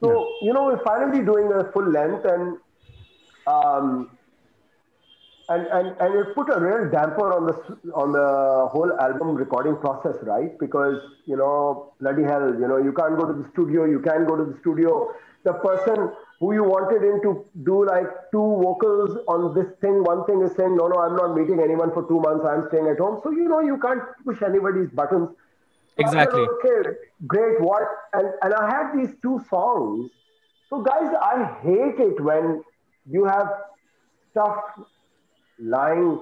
[SPEAKER 3] So, you know, we're finally doing a full length and um, and, and and it put a real damper on the on the whole album recording process, right? Because you know, bloody hell, you know, you can't go to the studio. You can go to the studio. The person who you wanted in to do like two vocals on this thing, one thing is saying, no, no, I'm not meeting anyone for two months. I'm staying at home. So you know, you can't push anybody's buttons.
[SPEAKER 1] Exactly.
[SPEAKER 3] okay, great. What? And and I had these two songs. So guys, I hate it when you have stuff lying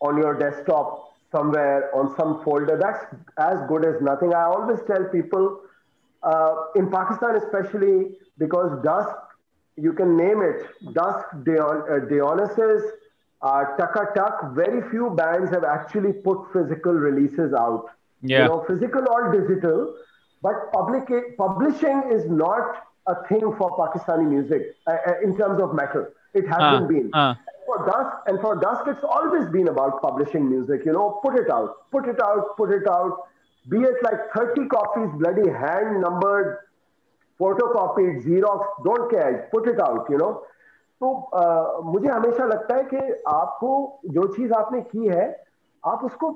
[SPEAKER 3] on your desktop somewhere on some folder. That's as good as nothing. I always tell people uh, in Pakistan, especially because Dusk, you can name it Dusk, Dion, uh, Dionysus, uh, Taka Tuck. Very few bands have actually put physical releases out.
[SPEAKER 1] Yeah.
[SPEAKER 3] You know, physical or digital, but public publishing is not a thing for Pakistani music uh, uh, in terms of metal. It hasn't
[SPEAKER 1] Uh,
[SPEAKER 3] been
[SPEAKER 1] uh.
[SPEAKER 3] for dusk and for dusk it's always been about publishing music you know put it out put it out put it out be it like 30 copies bloody hand numbered photocopied xerox don't care put it out you know तो uh, मुझे हमेशा लगता है कि आपको जो चीज़ आपने की है आप उसको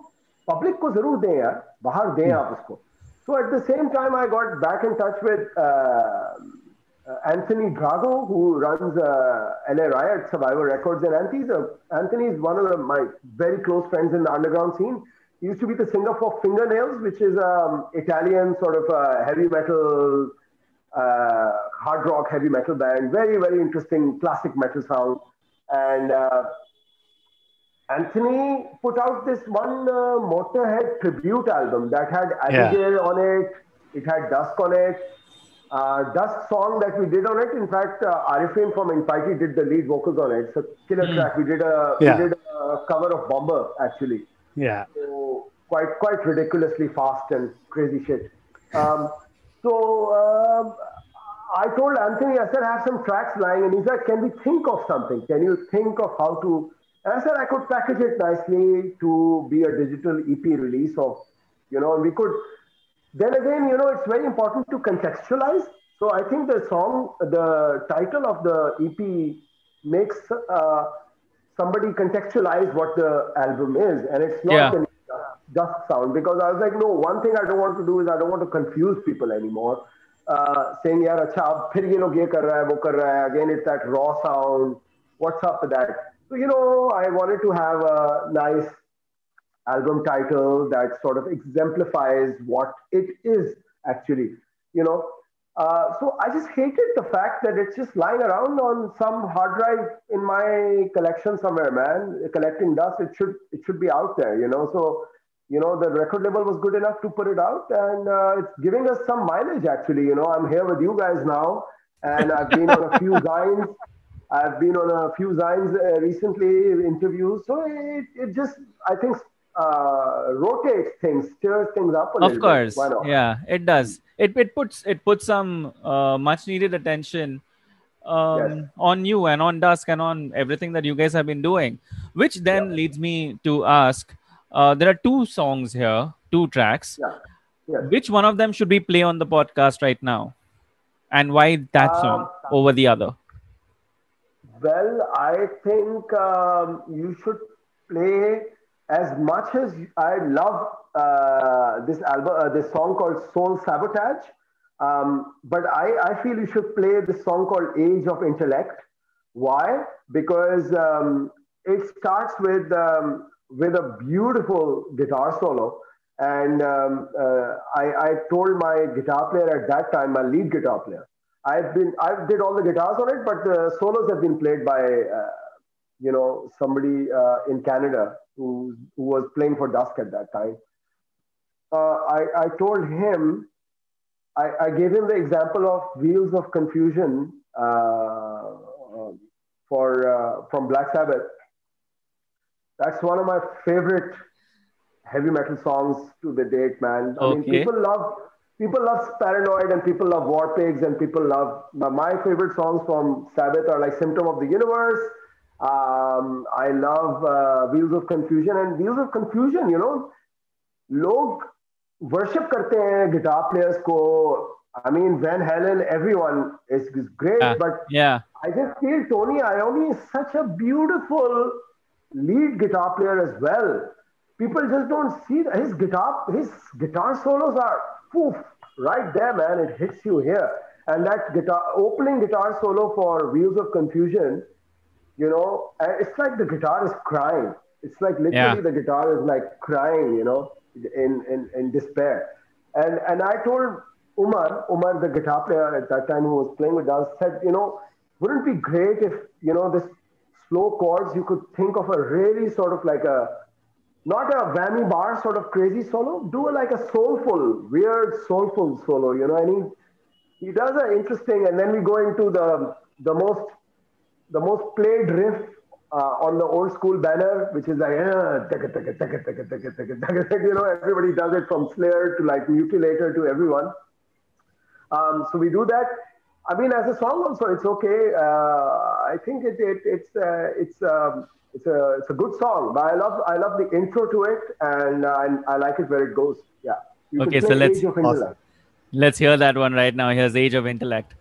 [SPEAKER 3] पब्लिक को ज़रूर दें यार बाहर दें आप उसको so at the same time i got back in touch with uh, uh, Anthony Drago, who runs uh, LA Riot Survivor Records, and Anthony's, is one of the, my very close friends in the underground scene. He used to be the singer for Fingernails, which is um, Italian sort of uh, heavy metal, uh, hard rock heavy metal band. Very, very interesting classic metal sound. And uh, Anthony put out this one uh, Motorhead tribute album that had
[SPEAKER 2] Yeah.
[SPEAKER 3] Abigail on it. It had Dusk on it. Uh, Dusk song that we did on it. In fact, uh, Arifin from Infighty did the lead vocals on it. It's a killer
[SPEAKER 1] Hmm.
[SPEAKER 3] track. We did a
[SPEAKER 2] Yeah.
[SPEAKER 3] we did a cover of Bomber actually.
[SPEAKER 2] Yeah.
[SPEAKER 3] So quite quite ridiculously fast and crazy shit. Um, so um, I told Anthony, I said, I have some tracks lying, and he said, Can we think of something? Can you think of how to? And I said, I could package it nicely to be a digital EP release of, you know, and we could. Then again, you know, it's very important to contextualize. So I think the song, the title of the EP makes uh, somebody contextualize what the album is, and it's not
[SPEAKER 1] Yeah.
[SPEAKER 3] an Dusk sound because I was like, no, one thing I don't want to do is I don't want to confuse people anymore. Uh, saying, yaar, acha, phir ye log ye kar raha hai, wo kar raha hai. Again, it's that raw sound. What's up with that? So, you know, I wanted to have a nice album title that sort of exemplifies what it is actually, you know. Uh, so I just hated the fact that it's just lying around on some hard drive in my collection somewhere, man, collecting dust. It should it should be out there, you know. So you know the record label was good enough to put it out, and uh, it's giving us some mileage actually. You know, I'm here with you guys now, and I've been on a few zines. I've been on a few zines uh, recently, interviews. So it, it just I think uh, rotates things, stirs things up a little
[SPEAKER 1] of course. Yeah it does it, it puts it puts some uh, much needed attention um,
[SPEAKER 3] Yes.
[SPEAKER 1] on you and on dusk and on everything that you guys have been doing which then
[SPEAKER 3] Yeah.
[SPEAKER 1] leads me to ask uh, there are two songs here two tracks
[SPEAKER 3] Yeah. Yes.
[SPEAKER 1] which one of them should we play on the podcast right now and why that
[SPEAKER 3] Uh,
[SPEAKER 1] song over the other
[SPEAKER 3] Well, I think um, you should play as much as I love uh, this album, uh, this song called Soul Sabotage. Um, but I, I feel you should play this song called Age of Intellect. Why? Because um, it starts with um, with a beautiful guitar solo. And um, uh, I, I told my guitar player at that time, my lead guitar player, I've been I did all the guitars on it, but the solos have been played by uh, you know somebody uh, in Canada who who was playing for Dusk at that time. Uh, I I told him I, I gave him the example of Wheels of Confusion uh, um, for uh, from Black Sabbath. That's one of my favorite heavy metal songs to the date, man. I mean, people love people love Paranoid and people love War Pigs and people love my, my favorite songs from Sabbath are like Symptom of the Universe. Um, I love uh, Wheels of Confusion and Wheels of Confusion. You know, लोग worship करते हैं guitar players को. I mean, Van Halen, everyone is, is great,
[SPEAKER 1] Yeah.
[SPEAKER 3] but
[SPEAKER 1] yeah
[SPEAKER 3] I just feel Tony Iommi is such a beautiful lead guitar player as well. People just don't see that his guitar, his guitar solos are poof, right there, man. It hits you here. And that guitar opening guitar solo for Wheels of Confusion, you know, it's like the guitar is crying. It's like literally
[SPEAKER 1] Yeah.
[SPEAKER 3] the guitar is like crying, you know, in, in, in despair. And and I told Umar, Umar, the guitar player at that time who was playing with us, said, you know, wouldn't it be great if, you know, this slow chords, you could think of a really sort of like a, not a whammy bar sort of crazy solo, do a, like a soulful, weird soulful solo, you know, and he, he does an interesting, and then we go into the, the most, the most played riff uh, on the old school banner, which is like, uh, you know, everybody does it from Slayer to like Mutilator to everyone. Um, so we do that. I mean, as a song also, it's okay. Uh, I think it, it it's uh, it's um, it's a it's a good song. But I love I love the intro to it, and uh, I, I like it where it goes. Yeah. You
[SPEAKER 1] okay, so let's
[SPEAKER 3] awesome.
[SPEAKER 1] let's hear that one right now. Here's Age of Intellect.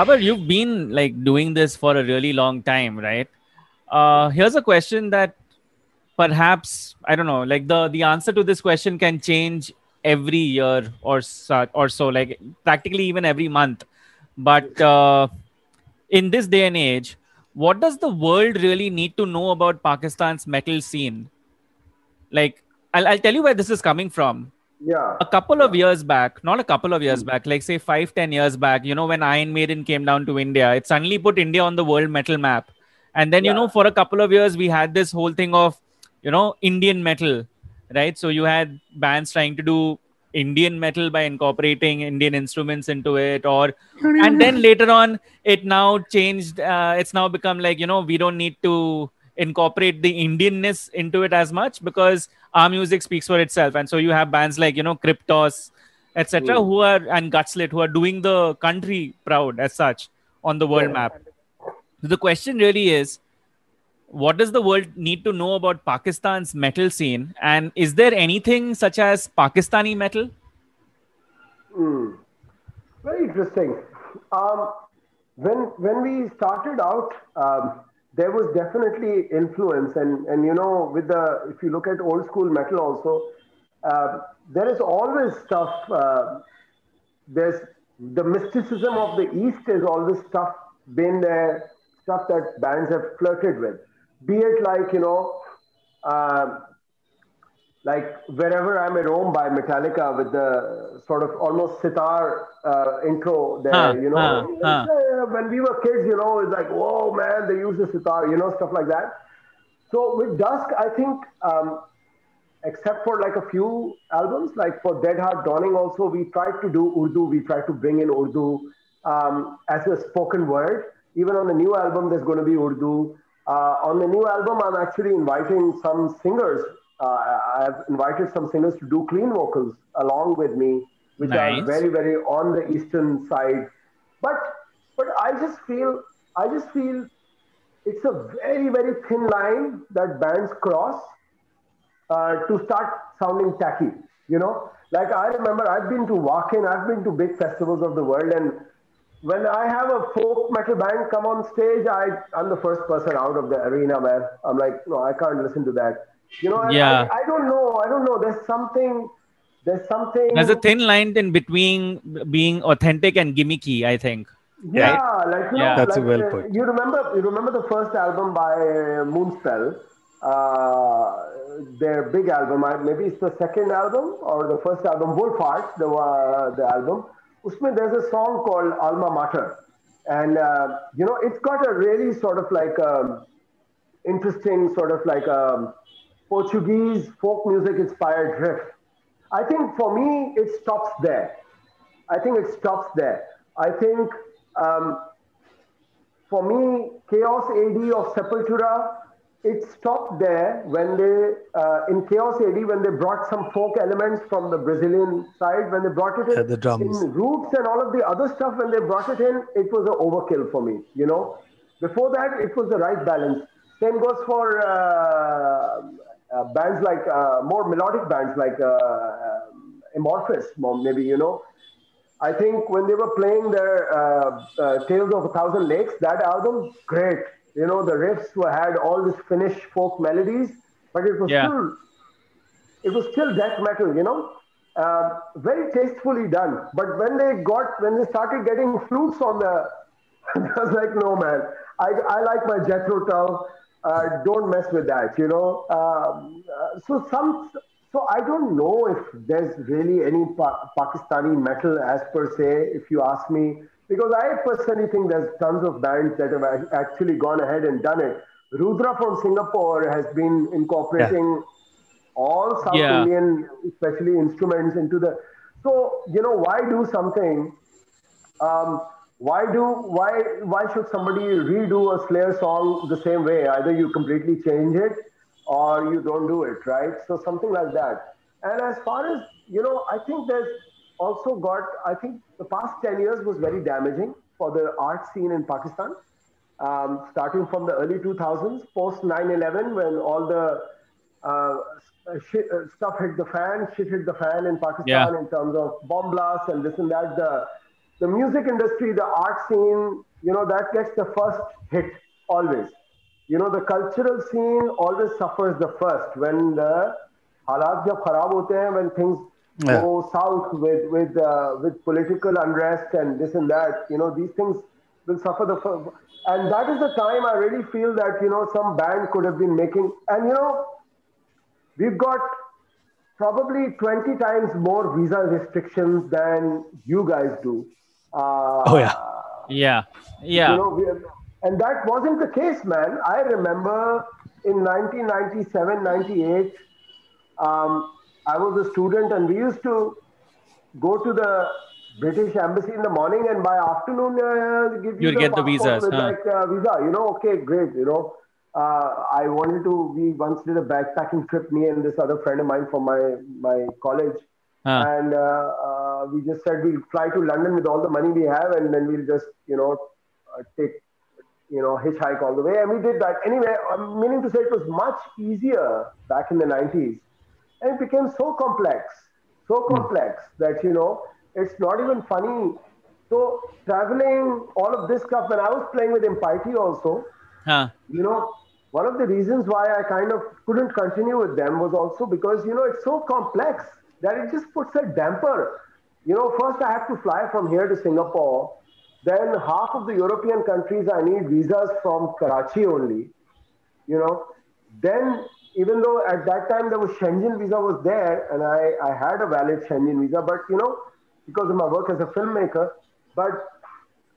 [SPEAKER 1] Babar, you've been like doing this for a really long time, right? Uh, here's a question that perhaps I don't know, like the the answer to this question can change every year or so, or so, like practically even every month. But uh, in this day and age, what does the world really need to know about Pakistan's metal scene? Like, I'll, I'll tell you where this is coming from
[SPEAKER 3] Yeah.
[SPEAKER 1] a couple of years back not a couple of years back like say five ten years back you know when iron maiden came down to india it suddenly put india on the world metal map. And then you know for a couple of years we had this whole thing of you know indian metal right? So you had bands trying to do indian metal by incorporating indian instruments into it or and then later on it now changed uh, it's now become like you know we don't need to incorporate the indianness into it as much because our music speaks for itself and so you have bands like you know Kryptos etc
[SPEAKER 3] Mm.
[SPEAKER 1] who are and gutslit who are doing the country proud as such on the world
[SPEAKER 3] Yeah.
[SPEAKER 1] map so the question really is what does the world need to know about pakistan's metal scene and is there anything such as pakistani metal
[SPEAKER 3] Hmm. Very interesting. Um, when when we started out, um, there was definitely influence, and and you know, with the if you look at old school metal also, uh, there is always stuff. Uh, there's the mysticism of the East is always stuff been there, stuff that bands have flirted with. Be it like you know. um like Wherever I May Roam by Metallica with the sort of almost sitar uh, intro there,
[SPEAKER 1] Huh,
[SPEAKER 3] you know.
[SPEAKER 1] huh, huh.
[SPEAKER 3] Uh, When we were kids, you know, it's like, whoa, man, they use the sitar, you know, stuff like that. So with Dusk, I think, um, except for like a few albums, like for Dead Heart Dawning, also we tried to do Urdu. We tried to bring in Urdu um, as a spoken word. Even on the new album, there's going to be Urdu. Uh, on the new album, I'm actually inviting some singers. Uh, I've invited some singers to do clean vocals along with me, which
[SPEAKER 1] Nice.
[SPEAKER 3] are very, very on the eastern side. But, but I just feel, I just feel it's a very, very thin line that bands cross uh, to start sounding tacky. You know, like I remember I've been to Wacken, I've been to big festivals of the world, and when I have a folk metal band come on stage, I I'm the first person out of the arena, man. I'm like, no, I can't listen to that. You know, and
[SPEAKER 1] Yeah.
[SPEAKER 3] I, I don't know, I don't know. There's something, there's something.
[SPEAKER 1] there's a thin line in between being authentic and gimmicky i think
[SPEAKER 3] Yeah, like you
[SPEAKER 1] Yeah.
[SPEAKER 3] know,
[SPEAKER 2] That's
[SPEAKER 3] like,
[SPEAKER 2] well
[SPEAKER 3] uh,
[SPEAKER 2] put.
[SPEAKER 3] You remember, you remember the first album by uh, Moonspell, uh, their big album. Maybe it's the second album or the first album, Wolfheart, the uh, the album. Usme there's a song called Alma Mater, and uh, you know it's got a really sort of like um, interesting sort of like um, Portuguese folk music inspired riff. I think for me it stops there. I think it stops there. I think um, for me, Chaos AD of Sepultura, it stopped there when they, uh, in Chaos AD, when they brought some folk elements from the Brazilian side, when they brought it in,
[SPEAKER 2] Yeah, the drums.
[SPEAKER 3] in Roots and all of the other stuff, when they brought it in, it was an overkill for me, you know. Before that, it was the right balance. Same goes for uh, uh, bands like, uh, more melodic bands like uh, Amorphis, maybe, you know. I think when they were playing their uh, uh, Tales of a Thousand Lakes, that album, great. You know, the riffs were, had all this Finnish folk melodies, but it was
[SPEAKER 1] Yeah.
[SPEAKER 3] still, it was still death metal. You know, uh, very tastefully done. But when they got, when they started getting flutes on the, I was like, no man, I, I like my Jethro Tull. Uh, don't mess with that. You know. Um, uh, so some so I don't know if there's really any pa- Pakistani metal as per se, if you ask me, because I personally think there's tons of bands that have actually gone ahead and done it. Rudra from Singapore has been incorporating all South
[SPEAKER 1] Yeah.
[SPEAKER 3] Indian, especially instruments into the. So you know why do something um, why do why why should somebody redo a Slayer song the same way? Either you completely change it or you don't do it, right? So something like that. And as far as you know, I think there's also got. I think the past ten years was very damaging for the art scene in Pakistan. Um, starting from the early 2000s, post 9/11, when all the uh, shit, uh, stuff hit the fan, shit hit the fan in Pakistan
[SPEAKER 1] Yeah.
[SPEAKER 3] in terms of bomb blasts and this and that. The the music industry, the art scene, you know, that gets the first hit always. You know, the cultural scene always suffers the first when the halat jab kharab hote hain, when things
[SPEAKER 2] Yeah.
[SPEAKER 3] go south with with uh, with political unrest and this and that. You know, these things will suffer the first. And that is the time I really feel that you know some band could have been making. And you know, we've got probably 20 times more visa restrictions than you guys do. Uh,
[SPEAKER 2] Oh, yeah.
[SPEAKER 1] Yeah. Yeah.
[SPEAKER 3] You know, we and that wasn't the case, man. I remember in 1997, 98, um, I was a student and we used to go to the British embassy in the morning and by afternoon uh, give you
[SPEAKER 1] You'd get the visas,
[SPEAKER 3] with
[SPEAKER 1] huh?
[SPEAKER 3] like uh, visa. You know, okay, great. You know, uh, I wanted to. We once did a backpacking trip, me and this other friend of mine from my my college,
[SPEAKER 1] Huh.
[SPEAKER 3] and uh, uh, we just said we'll fly to London with all the money we have, and then we'll just you know uh, take you know hitchhike all the way, and we did that. Anyway, I'm meaning to say it was much easier back in the 90s, and it became so complex, so complex that you know it's not even funny. So traveling, all of this stuff. When I was playing with Impiety also,
[SPEAKER 1] Huh.
[SPEAKER 3] you know, one of the reasons why I kind of couldn't continue with them was also because, you know, it's so complex that it just puts a damper. You know, first I have to fly from here to Singapore. Then half of the European countries I need visas from Karachi only. You know, then even though at that time there was Schengen visa was there and I, I had a valid Schengen visa, but you know, because of my work as a filmmaker, but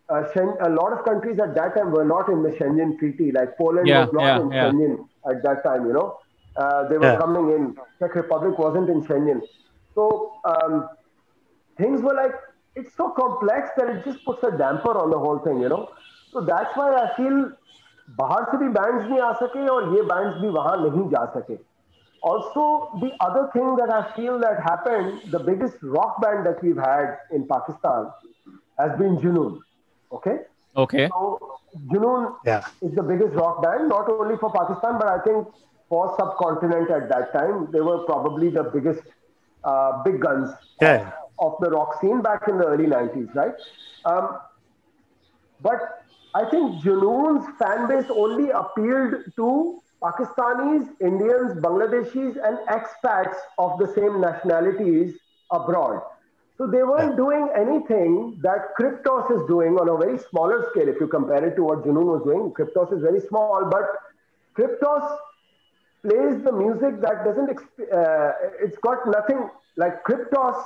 [SPEAKER 3] uh, Shen- a lot of countries at that time were not in the Schengen treaty. Like Poland
[SPEAKER 1] Yeah,
[SPEAKER 3] was not
[SPEAKER 1] yeah,
[SPEAKER 3] in
[SPEAKER 1] yeah.
[SPEAKER 3] Schengen at that time. You know, uh, they were coming in. Czech Republic wasn't in Schengen. So um, things were like it's so complex that it just puts a damper on the whole thing. You know, so that's why I feel बाहर से भी bands नहीं आ सके और ये bands भी वहां नहीं जा सके also the other thing that i feel that happened the biggest rock band that we've had in pakistan has been junoon okay
[SPEAKER 1] Okay.
[SPEAKER 3] so junoon
[SPEAKER 2] Yeah.
[SPEAKER 3] is the biggest rock band not only for pakistan but i think for subcontinent at that time they were probably the biggest uh, big guns
[SPEAKER 2] Yeah.
[SPEAKER 3] of the rock scene back in the early 90s, right? Um, but I think Junoon's fan base only appealed to Pakistanis, Indians, Bangladeshis, and expats of the same nationalities abroad. So they weren't doing anything that Kryptos is doing on a very smaller scale. If you compare it to what Junoon was doing, Kryptos is very small, but Kryptos plays the music that doesn't exp- uh, it's got nothing like Kryptos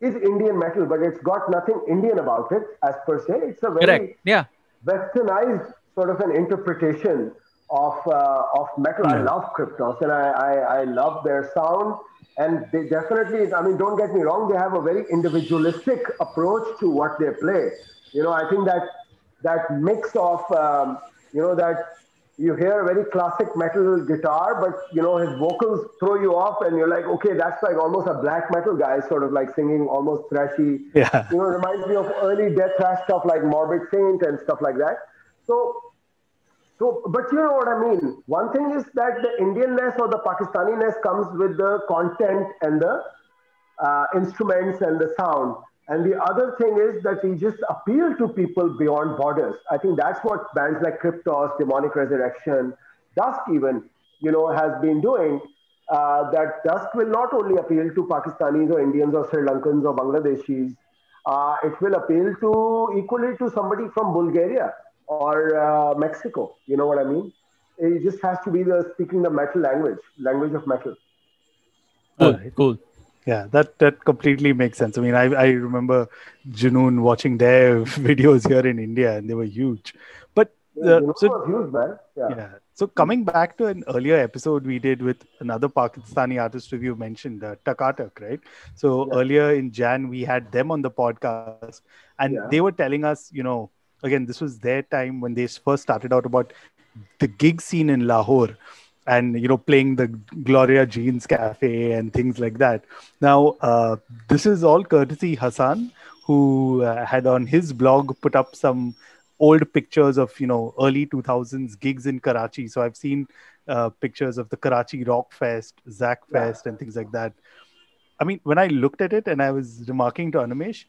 [SPEAKER 3] is indian metal but it's got nothing indian about it as per se it's a very
[SPEAKER 1] Correct. Yeah.
[SPEAKER 3] westernized sort of an interpretation of uh, of metal. I love Kryptos and I, I I love their sound. And they definitely, I mean, don't get me wrong, they have a very individualistic approach to what they play. You know, I think that that mix of um, you know that you hear a very classic metal guitar, but you know his vocals throw you off, and you're like, okay, that's like almost a black metal guy, sort of like singing almost thrashy
[SPEAKER 2] Yeah.
[SPEAKER 3] you know, reminds me of early death thrash stuff like Morbid Saint and stuff like that. So, so, but you know what I mean. One thing is that the Indianness or the Pakistaniness comes with the content and the uh, instruments and the sound. And the other thing is that we just appeal to people beyond borders. I think that's what bands like Kryptos, Demonic Resurrection, Dusk even, you know, has been doing. Uh, that Dusk will not only appeal to Pakistanis or Indians or Sri Lankans or Bangladeshis, uh, it will appeal to equally to somebody from Bulgaria or uh, Mexico. You know what I mean? It just has to be the speaking the metal language, language of metal.
[SPEAKER 1] Cool. Cool.
[SPEAKER 2] Yeah, that that completely makes sense. I mean, I, I remember Junoon watching their videos here in India, and they were huge. But
[SPEAKER 3] Yeah, you so, huge, man. Yeah.
[SPEAKER 2] yeah. So coming back to an earlier episode we did with another Pakistani artist who you mentioned, uh, Takatak, right? So yeah. earlier in Jan we had them on the podcast, and they were telling us, you know, again this was their time when they first started out about the gig scene in Lahore and you know playing the gloria jeans cafe and things like that. Now uh, this is all courtesy hassan who uh, had on his blog put up some old pictures of you know early 2000s gigs in karachi. So i've seen uh, pictures of the karachi rock fest zach fest yeah. and things like that. I mean when i looked at it and i was remarking to animesh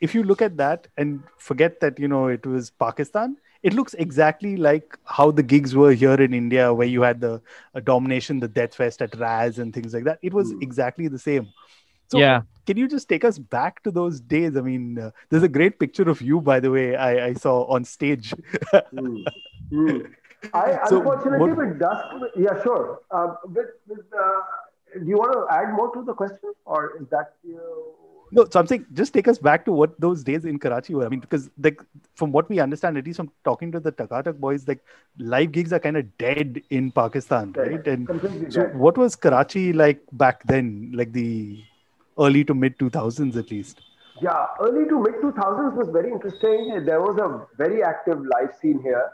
[SPEAKER 2] if you look at that and forget that you know it was pakistan it looks exactly like how the gigs were here in India, where you had the domination, the Death Fest at Raz and things like that. It was mm. exactly the same. So, yeah. Can you just take us back to those days? I mean, uh, there's a great picture of you, by the way, I, I saw on stage.
[SPEAKER 3] mm. Mm. I so unfortunately what, with dusk, yeah, sure. Uh, with, with, uh, do you want to add more to the question, or is that you?
[SPEAKER 2] No, so I'm saying just take us back to what those days in Karachi were. I mean, because like from what we understand, at least from talking to the Takatak boys, like live gigs are kind of dead in Pakistan, right? And so dead. what was Karachi like back then, like the early to mid 2000s at least?
[SPEAKER 3] Yeah, early to mid 2000s was very interesting. There was a very active live scene here.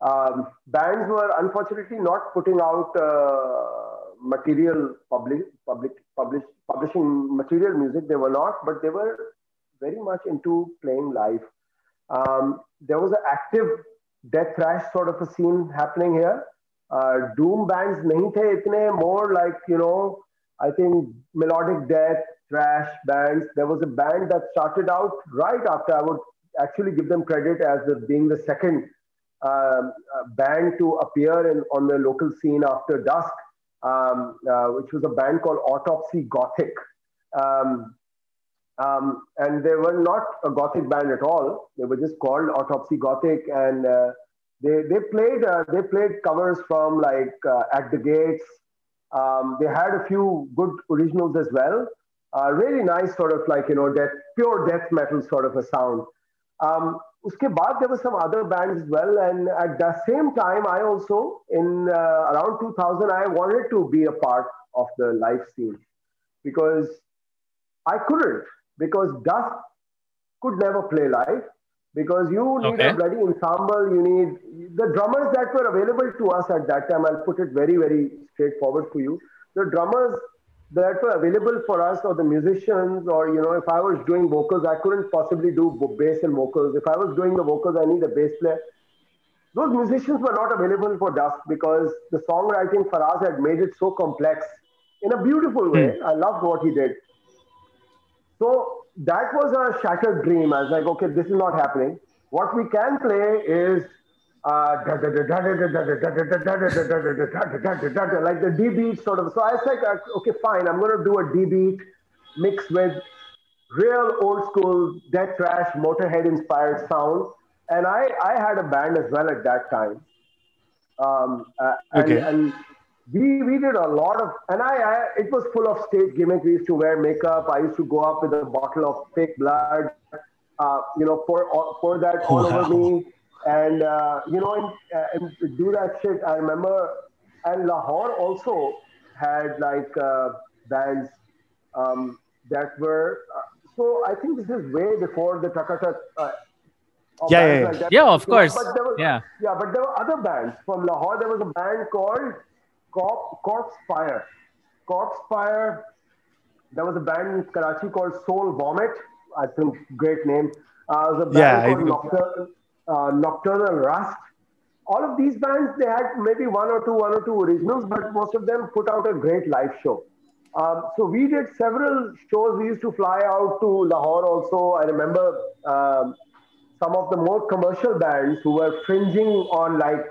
[SPEAKER 3] Um, bands were unfortunately not putting out uh, material public, public, publish, publishing material music. They were not, but they were very much into playing live. Um, there was an active death thrash sort of a scene happening here. Uh, doom bands itne more like you know I think melodic death thrash bands. There was a band that started out right after I would actually give them credit as being the second um, uh, band to appear in, on the local scene after dusk um, uh, which was a band called Autopsy Gothic. Um, um, and they were not a gothic band at all. They were just called Autopsy Gothic, and uh, they they played uh, they played covers from like uh, At the Gates. Um, they had a few good originals as well. Uh, really nice, sort of like you know, death, pure death metal sort of a sound. Um, uske baad, there were some other bands as well. And at the same time, I also, in uh, around 2000, I wanted to be a part of the live scene because I couldn't, because Dusk could never play live because you need okay. a bloody ensemble. You need the drummers that were available to us at that time. I'll put it very, very straightforward for you. The drummers that were available for us or the musicians or you know if i was doing vocals i couldn't possibly do bass and vocals. If i was doing the vocals i need a bass player. Those musicians were not available for dusk because the songwriting faraz had made it so complex in a beautiful way. Mm. i loved what he did. So that was a shattered dream. I was like okay this is not happening. What we can play is like the D beat sort of. So I was like, okay, fine, I'm going to do a D beat mixed with real old school death thrash, motorhead inspired sound. And I, I had a band as well at that time. Um, uh, and, okay. and we, we did a lot of, and I, I, it was full of stage gimmick. We used to wear makeup. I used to go up with a bottle of fake blood, uh, you know, pour, pour that all wow. over me and uh, you know, and, uh, and, do that shit. I remember, and Lahore also had like uh, bands um, that were. Uh, so I think this is way before the Takatak.
[SPEAKER 1] Uh, yeah, yeah, like yeah, of course. But
[SPEAKER 3] there was,
[SPEAKER 1] yeah,
[SPEAKER 3] yeah, but there were other bands from Lahore. There was a band called Corp, Corpse Fire. Corpse Fire. There was a band in Karachi called Soul Vomit. I think great name. Uh, there was a band yeah, called Nocturne, uh, Nocturnal Rust. All of these bands, they had maybe one or two, one or two originals, but most of them put out a great live show. Um, so we did several shows. We used to fly out to Lahore also. I remember um, some of the more commercial bands who were fringing on like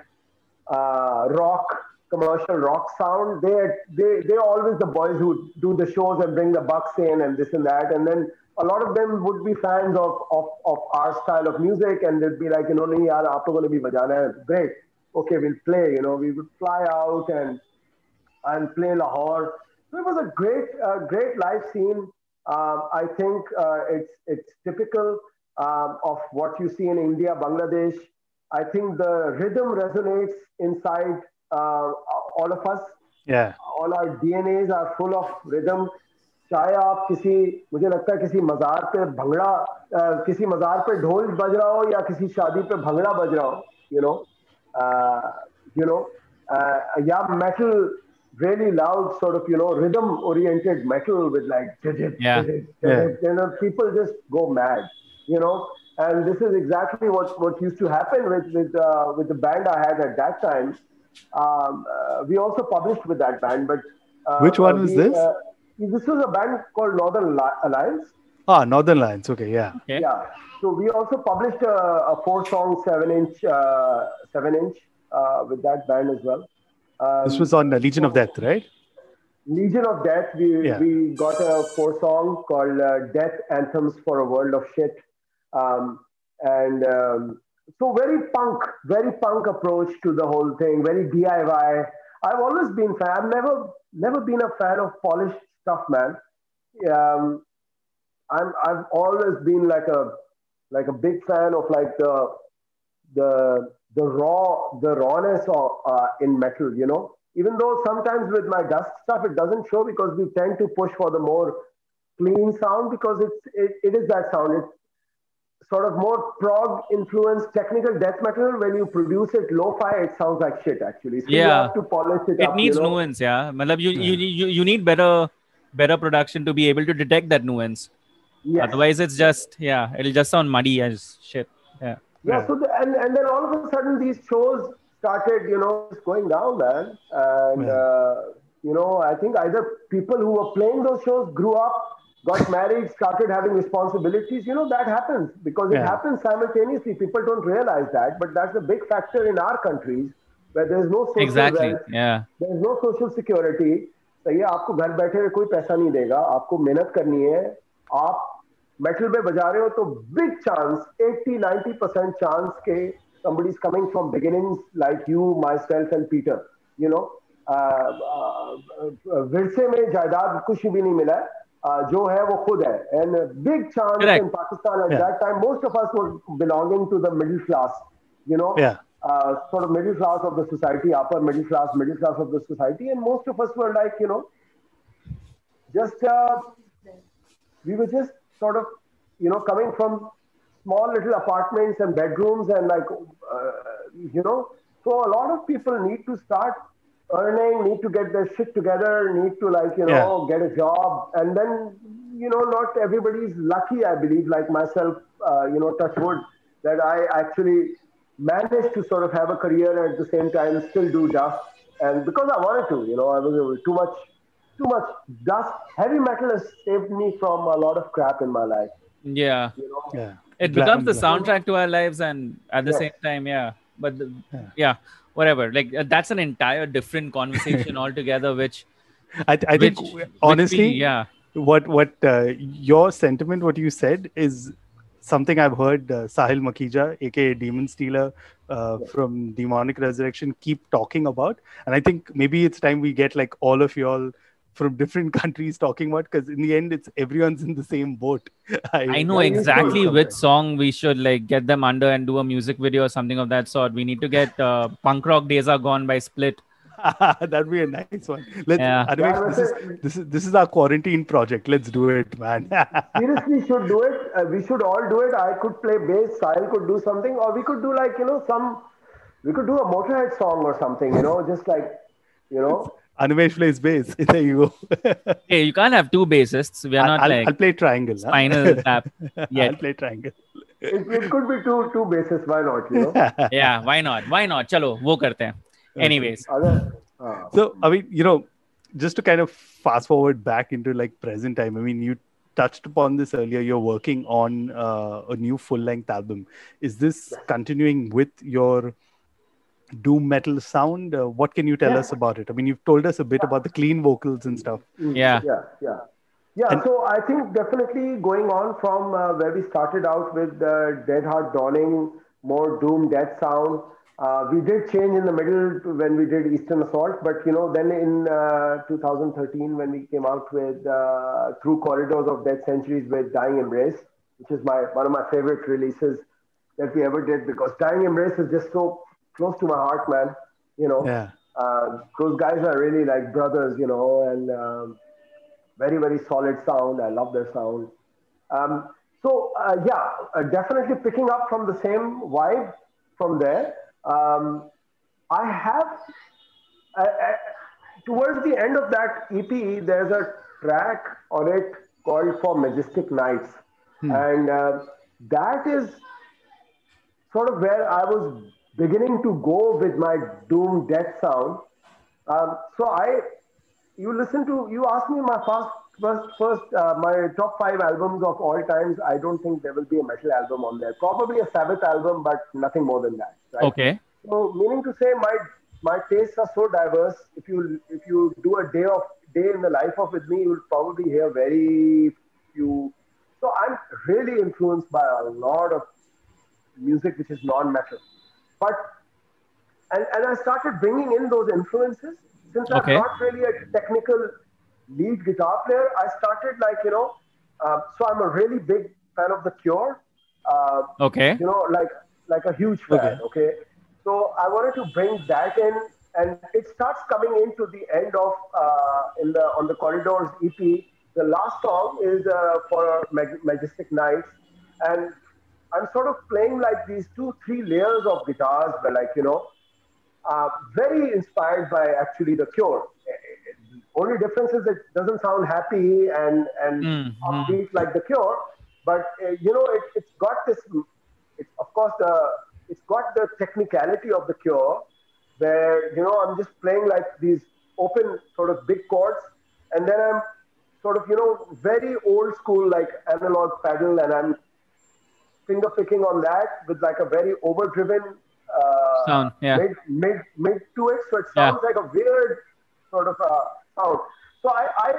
[SPEAKER 3] uh, rock, commercial rock sound. They they they're always the boys who do the shows and bring the bucks in and this and that. And then a lot of them would be fans of, of, of our style of music and they'd be like, you know, nahi yaar, aap to bhi bajana hai. Great. Okay, we'll play. You know, we would fly out and and play Lahore. So it was a great, uh, great live scene. Um, I think uh, it's it's typical um, of what you see in India, Bangladesh. I think the rhythm resonates inside uh, all of us.
[SPEAKER 2] Yeah.
[SPEAKER 3] All our DNAs are full of rhythm. चाहे आप किसी मुझे लगता है किसी मज़ार पे bhangra uh, किसी मज़ार पे ढोल बज रहा हो या किसी शादी पे भंगड़ा बज रहा हो यू नो यू नो या metal really loud sort of you know rhythm oriented metal with like
[SPEAKER 1] Yeah.
[SPEAKER 2] Yeah.
[SPEAKER 3] you know people just go mad you know and this is exactly what what used to happen with with uh, with the band I had at that time um, uh, we also published with that band but uh,
[SPEAKER 2] Which one was
[SPEAKER 3] we,
[SPEAKER 2] this?
[SPEAKER 3] this was a band called Northern Alliance
[SPEAKER 2] Ah, Northern Alliance. Okay, yeah.
[SPEAKER 1] Okay.
[SPEAKER 3] yeah. So we also published a, a four-song, seven-inch, uh, seven-inch uh, with that band as well. Um,
[SPEAKER 2] This was on uh, Legion of Death, right?
[SPEAKER 3] Legion of Death. We
[SPEAKER 2] Yeah.
[SPEAKER 3] we got a four-song called uh, "Death Anthems for a World of Shit," um, and um, so very punk, very punk approach to the whole thing. Very DIY. I've always been fan. I've never never been a fan of polished stuff, man. Um, I'm I've always been like a like a big fan of like the the the raw the rawness of uh, in metal you know even though sometimes with my Dusk stuff it doesn't show because we tend to push for the more clean sound because it's it, it is that sound it's sort of more prog influenced technical death metal when you produce it lo-fi it sounds like shit actually so you
[SPEAKER 1] Yeah.
[SPEAKER 3] have to polish it,
[SPEAKER 1] It
[SPEAKER 3] up
[SPEAKER 1] needs
[SPEAKER 3] you know?
[SPEAKER 1] nuance, yeah. Matlab, you, you, you, you need better better production to be able to detect that nuance.
[SPEAKER 3] Yes.
[SPEAKER 1] Otherwise, it's just, yeah, it'll just sound muddy as shit. Yeah.
[SPEAKER 3] Yeah,
[SPEAKER 2] Yeah.
[SPEAKER 3] so the, and, and then all of a sudden these shows started, you know, just going down, man. And,
[SPEAKER 2] Yeah.
[SPEAKER 3] uh, you know, I think either people who were playing those shows grew up, got married, started having responsibilities. You know, that happens because it
[SPEAKER 2] Yeah.
[SPEAKER 3] happens simultaneously. People don't realize that, but that's a big factor in our countries where there's no social
[SPEAKER 1] Exactly.
[SPEAKER 3] wealth,
[SPEAKER 1] Yeah.
[SPEAKER 3] there's no social security. भैया आपको घर बैठे हुए कोई पैसा नहीं देगा आपको मेहनत करनी है। आप मेटल पे बजा रहे हो तो बिग चांस 80 90 परसेंट चांस के somebody coming from beginning like you myself and Peter you know विरसे में जायदाद कुछ भी नहीं मिला है। uh, जो है वो खुद है। And big chance in Pakistan at that time most of us belonging to the middle class you know uh, sort of middle class of the society, upper middle class, middle class of the society, and most of us were like, you know, just uh, we were just sort of, you know, coming from small little apartments and bedrooms and like, uh, you know, so a lot of people need to start earning, need to get their shit together, need to like, you know, get a job, and then, you know, not everybody's lucky. I believe, like myself, uh, you know, touch wood, that I actually managed to sort of have a career and at the same time still do Dusk. And because I wanted to, you know, I was too much, too much dust. Heavy metal has saved me from a lot of crap in my life.
[SPEAKER 1] Yeah.
[SPEAKER 3] You know,
[SPEAKER 2] Yeah.
[SPEAKER 1] It
[SPEAKER 2] Black
[SPEAKER 1] becomes the soundtrack to our lives, and at the
[SPEAKER 3] Yes.
[SPEAKER 1] same time, yeah. But the,
[SPEAKER 2] Yeah.
[SPEAKER 1] yeah. whatever. Like uh, that's an entire different conversation altogether, which,
[SPEAKER 2] I, I think
[SPEAKER 1] which which
[SPEAKER 2] honestly,
[SPEAKER 1] we- yeah.
[SPEAKER 2] what what uh, your sentiment, what you said, is something I've heard uh, Sahil Makhija, aka Demonstealer uh, from Demonic Resurrection, keep talking about. And I think maybe it's time we get like all of y'all from different countries talking about because in the end, it's everyone's in the same boat.
[SPEAKER 1] I know exactly
[SPEAKER 3] should.
[SPEAKER 1] which song we should like get them under and do a music video or something of that sort. We need to get uh, Punk Rock Days Are Gone by Split.
[SPEAKER 2] That'd be a nice one. Let's.
[SPEAKER 1] Yeah.
[SPEAKER 2] Anyway,
[SPEAKER 3] Yeah,
[SPEAKER 2] this is this is this is our quarantine project. Let's do it, man.
[SPEAKER 3] seriously should do it. Uh, we should all do it. I could play bass, Sahil could do something, or we could do like, you know, some, we could do a Motorhead song or something, you know, just like, you know.
[SPEAKER 2] Animesh plays bass. There you go.
[SPEAKER 1] Hey, you can't have two bassists. We are not
[SPEAKER 2] I'll,
[SPEAKER 1] like
[SPEAKER 2] I'll play triangle. huh?
[SPEAKER 1] Spinal Yeah,
[SPEAKER 2] I'll play triangle.
[SPEAKER 3] It, it could be two two bases, why not, you know?
[SPEAKER 1] Yeah, why not? Why not? Chalo, wo karte hain. Anyways,
[SPEAKER 3] Other, uh,
[SPEAKER 2] So, I mean, you know, just to kind of fast forward back into like present time, I mean, you touched upon this earlier. You're working on uh, a new full length album. Is this continuing with your doom metal sound? Uh, what can you tell
[SPEAKER 3] Yeah.
[SPEAKER 2] us about it? I mean, you've told us a bit about the clean vocals and stuff.
[SPEAKER 1] yeah.
[SPEAKER 3] yeah, yeah. Yeah,
[SPEAKER 2] And-
[SPEAKER 3] so I think definitely going on from uh, where we started out with uh, Dead Heart Dawning, more doom death sound. Uh, we did change in the middle when we did Eastern Assault, but you know, then in uh, 2013 when we came out with uh, Through Corridors of Dead Centuries with Dying Embrace, which is my one of my favorite releases that we ever did because Dying Embrace is just so close to my heart, man. You know,
[SPEAKER 2] Yeah.
[SPEAKER 3] uh, those guys are really like brothers, you know, and um, very, very solid sound. I love their sound. Um, so, uh, yeah, uh, definitely picking up from the same vibe from there. Um, I have, towards the end of that EP, there's a track on it called For Majestic Nights. And uh, that is sort of where I was beginning to go with my doom death sound. Um, so I, you listen to, you asked me my first, first, first, uh, my top five albums of all times. I don't think there will be a metal album on there. Probably a Sabbath album, but nothing more than that. Right?
[SPEAKER 1] Okay.
[SPEAKER 3] So, meaning to say, my my tastes are so diverse. If you if you do a day of day in the life of with me, you'll probably hear very few. So I'm really influenced by a lot of music which is non-metal, but and and I started bringing in those influences since
[SPEAKER 1] Okay.
[SPEAKER 3] I'm not really a technical lead guitar player. I started like you know, uh, so I'm a really big fan of The Cure. Uh,
[SPEAKER 1] Okay.
[SPEAKER 3] you know, like like a huge fan. Okay. So I wanted to bring that in, and it starts coming into the end of uh, in the on the corridors EP. The last song is uh, for Mag- Majestic Nights, and I'm sort of playing like these two, three layers of guitars, but like you know, uh, very inspired by actually The Cure. Only difference is it doesn't sound happy and and
[SPEAKER 1] Mm,
[SPEAKER 3] upbeat like The Cure, but uh, you know it, it's got this. It's of course the it's got the technicality of The Cure, where you know I'm just playing like these open sort of big chords, and then I'm sort of you know very old school like analog pedal, and I'm finger picking on that with like a very overdriven uh,
[SPEAKER 1] Sound, yeah.
[SPEAKER 3] mid mid mid to it, so it
[SPEAKER 1] Yeah.
[SPEAKER 3] sounds like a weird sort of uh, sound. So I, I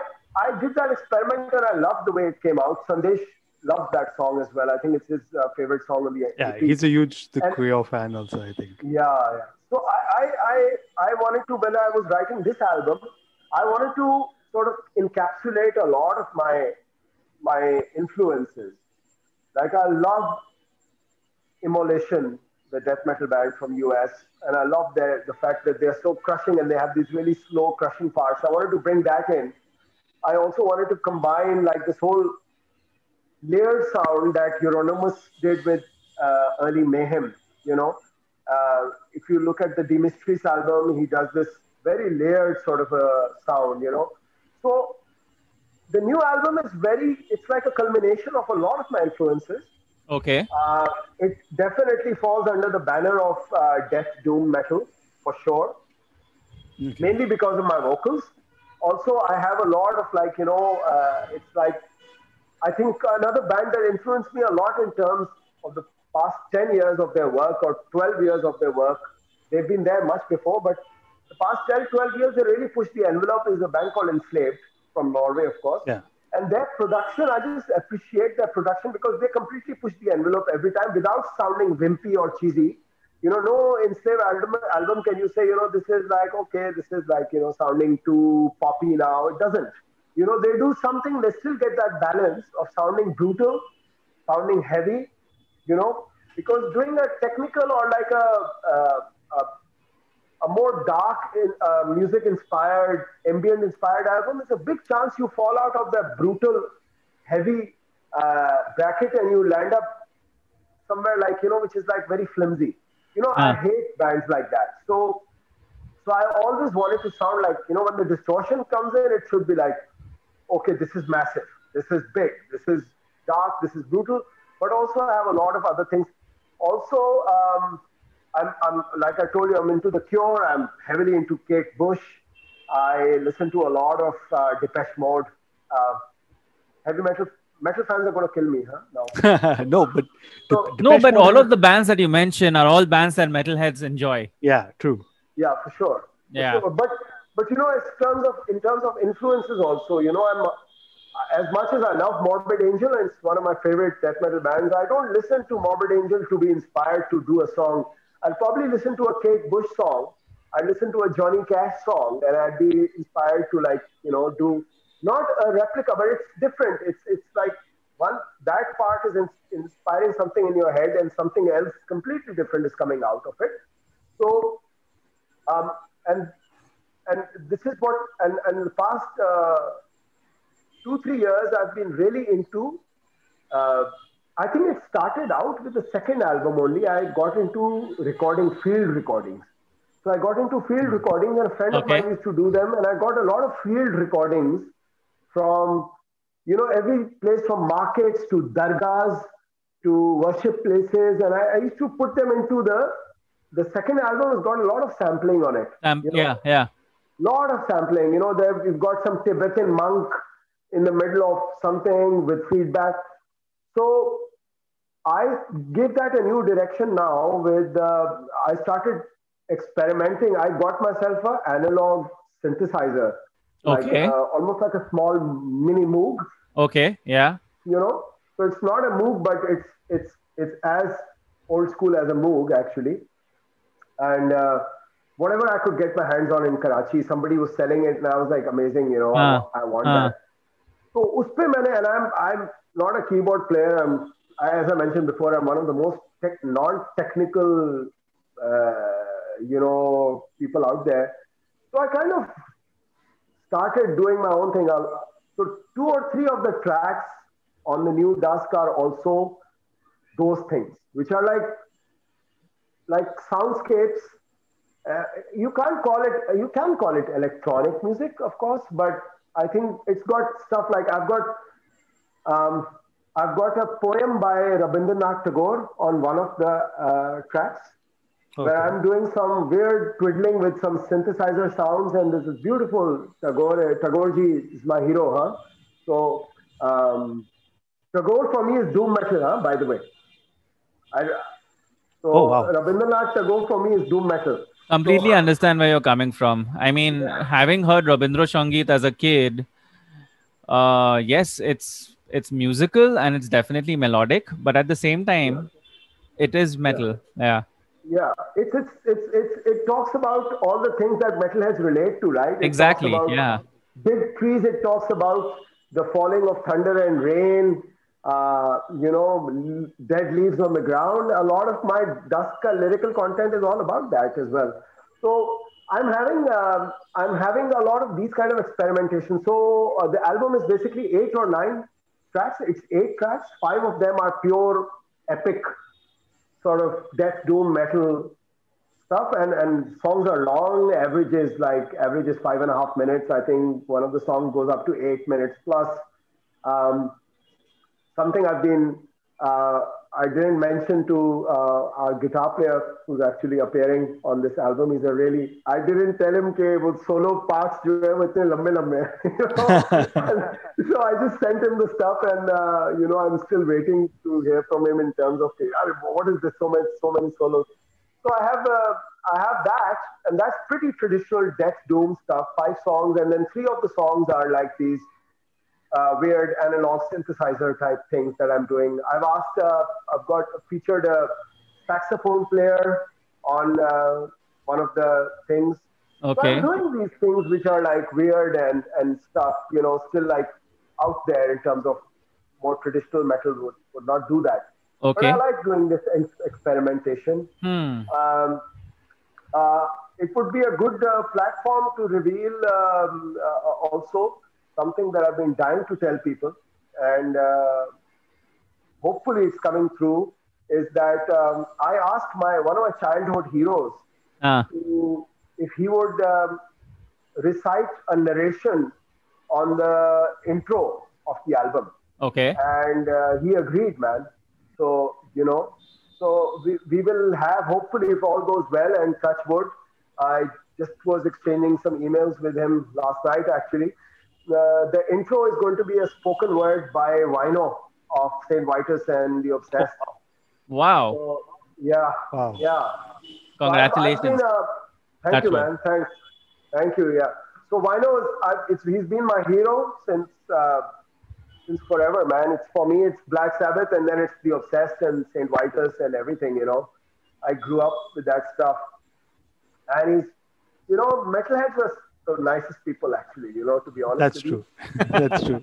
[SPEAKER 3] I did that experiment and I loved the way it came out. Sandesh loves that song as well. I think it's his uh, favorite song on the
[SPEAKER 2] Yeah, he's a huge The
[SPEAKER 3] And-
[SPEAKER 2] Cure fan also, I think.
[SPEAKER 3] Yeah, yeah. So I, I, I, I wanted to, when I was writing this album, I wanted to sort of encapsulate a lot of my, my influences. Like I love Immolation, the death metal band from US, and I love their, the fact that they're so crushing and they have these really slow crushing parts. I wanted to bring that in. I also wanted to combine like this whole layered sound that Euronymous did with uh, early Mayhem. You know, uh, if you look at the De Mysteriis album, he does this very layered sort of a sound. You know, so the new album is very. It's like a culmination of a lot of my influences.
[SPEAKER 1] Okay.
[SPEAKER 3] Uh, it definitely falls under the banner of uh, death doom metal for sure. Mainly because of my vocals. Also, I have a lot of like you know, uh, it's like I think another band that influenced me a lot in terms of the past 10 years of their work or 12 years of their work. They've been there much before, but the past 10, 12 years, they really pushed the envelope. Is a band called Enslaved from Norway, of course.
[SPEAKER 2] Yeah.
[SPEAKER 3] Their production, I just appreciate their production because they completely push the envelope every time without sounding wimpy or cheesy. You know, no Enslaved album, album can you say, you know, this is like, okay, this is like, you know, sounding too poppy now. It doesn't. You know, they do something, they still get that balance of sounding brutal, sounding heavy, you know, because doing a technical or like a, a, a more dark uh, music inspired, ambient inspired album, it's a big chance you fall out of that brutal, heavy uh, bracket and you land up somewhere like, you know, which is like very flimsy. You know, I
[SPEAKER 1] Ah.
[SPEAKER 3] hate bands like that. So, so I always wanted to sound like, you know, when the distortion comes in, it should be like, okay, this is massive, this is big, this is dark, this is brutal, but also I have a lot of other things. Also, um, I'm, I'm like I told you, I'm into The Cure. I'm heavily into Kate Bush. I listen to a lot of uh, Depeche Mode. Uh, heavy metal metal fans are going to kill me, huh? No.
[SPEAKER 2] no, but
[SPEAKER 3] So-
[SPEAKER 2] the,
[SPEAKER 1] No, but
[SPEAKER 2] Mode
[SPEAKER 1] all of the bands that you mentioned are all bands that metalheads enjoy.
[SPEAKER 2] yeah, true.
[SPEAKER 3] Yeah, for sure. For
[SPEAKER 1] Yeah.
[SPEAKER 3] sure. But but you know, in terms of in terms of influences, also, you know, I'm as much as I love Morbid Angel, and it's one of my favorite death metal bands. I don't listen to Morbid Angel to be inspired to do a song. I'll probably listen to a Kate Bush song. I listen to a Johnny Cash song, and I'd be inspired to like you know do not a replica, but it's different. It's it's like one that part is in, inspiring something in your head and something else completely different is coming out of it so um, and and this is what and, and the past uh, two three years i've been really into uh, i think it started out with the second album only i got into recording field recordings so i got into field recordings and a friend
[SPEAKER 1] Okay.
[SPEAKER 3] of mine used to do them and i got a lot of field recordings from you know every place from markets to dargahs to worship places and I, I used to put them into the the second album has got a lot of sampling on it
[SPEAKER 1] Um,
[SPEAKER 3] you know?
[SPEAKER 1] yeah, yeah.
[SPEAKER 3] lot of sampling you know there we've got some tibetan monk in the middle of something with feedback so i give that a new direction now with uh, i started experimenting. I got myself an analog synthesizer. Like
[SPEAKER 1] Okay.
[SPEAKER 3] uh, almost like a small mini moog.
[SPEAKER 1] Okay, yeah.
[SPEAKER 3] you know? So it's not a moog but it's it's it's as old school as a moog actually. And uh, whatever i could get my hands on in karachi somebody was selling it and i was like amazing you know
[SPEAKER 1] Ah,
[SPEAKER 3] I, I want
[SPEAKER 1] ah.
[SPEAKER 3] that so uspe maine and i'm i'm not a keyboard player. I'm as i mentioned before i'm one of the most tech, non-technical uh, you know people out there so i kind of started doing my own thing. So two or three of the tracks on the new Dusk are also those things, which are like like soundscapes. Uh, you can't call it. You can call it electronic music, of course, but I think it's got stuff like I've got. Um, I've got a poem by Rabindranath Tagore on one of the uh, tracks where I'm doing some weird twiddling with some synthesizer sounds, and this is beautiful. Tagore, Tagoreji is my hero, huh? So um, Tagore for me is doom metal, huh? By the way. I, so
[SPEAKER 2] Oh, wow.
[SPEAKER 3] Rabindranath Tagore for me is doom metal.
[SPEAKER 1] Completely
[SPEAKER 3] So-
[SPEAKER 1] understand where you're coming from. I mean, having heard Rabindra Sangeet as a kid, uh, yes, it's it's musical and it's definitely melodic, but at the same time, it is metal. Yeah.
[SPEAKER 3] Yeah, it's, it's it's it's it talks about all the things that metal has relate to, right? It
[SPEAKER 1] Exactly. Yeah.
[SPEAKER 3] big trees. It talks about the falling of thunder and rain. Uh, you know, dead leaves on the ground. A lot of my Duska lyrical content is all about that as well. So I'm having um, I'm having a lot of these kind of experimentation. So uh, the album is basically eight or nine tracks. It's eight tracks. Five of them are pure epic sort of death doom metal stuff and and songs are long average is like average is five and a half minutes i think one of the songs goes up to eight minutes plus um, something i've been uh, i didn't mention to uh, our guitar player who's actually appearing on this album he's a really i didn't tell him कि वो solo parts जो है वो इतने लंबे लंबे हैं, you know? so i just sent him the stuff and uh, you know i'm still waiting to hear from him in terms of कि, "अरे, what is this so many so many solos so I have uh, I have that, and that's pretty traditional death doom stuff. Five songs, and then three of the songs are like these uh, weird analog synthesizer type things that I'm doing. I've asked, uh, I've got featured a saxophone player on uh, one of the things. So
[SPEAKER 1] Okay.
[SPEAKER 3] I'm doing these things which are like weird and and stuff, you know, still like out there in terms of more traditional metal would, would not do that.
[SPEAKER 1] Okay.
[SPEAKER 3] But I like doing this ex- experimentation
[SPEAKER 1] Hmm.
[SPEAKER 3] um, uh, it would be a good uh, platform to reveal um, uh, also something that I've been dying to tell people, and uh, hopefully it's coming through. Is that um, I asked my one of my childhood heroes
[SPEAKER 1] Ah.
[SPEAKER 3] to, if he would um, recite a narration on the intro of the album
[SPEAKER 1] Okay.
[SPEAKER 3] and uh, he agreed, man. So you know, so we, we will have hopefully if all goes well and touch wood. I just was exchanging some emails with him last night actually. Uh, the intro is going to be a spoken word by Wino of Saint Vitus and the Obsessed.
[SPEAKER 1] Wow.
[SPEAKER 3] So, yeah,
[SPEAKER 2] Wow.
[SPEAKER 3] yeah. So I've- I've
[SPEAKER 1] Congratulations.
[SPEAKER 3] been, uh, thank
[SPEAKER 1] Touch
[SPEAKER 3] you,
[SPEAKER 1] wood.
[SPEAKER 3] man. Thanks. Thank you. Yeah. So Wino is, I, it's, he's been my hero since uh, since forever, man. It's for me, it's Black Sabbath, and then it's the Obsessed and Saint Vitus and everything. You know, I grew up with that stuff, and he's, you know, metalheads are the nicest people, actually. You know, to be honest.
[SPEAKER 2] That's true. That's true.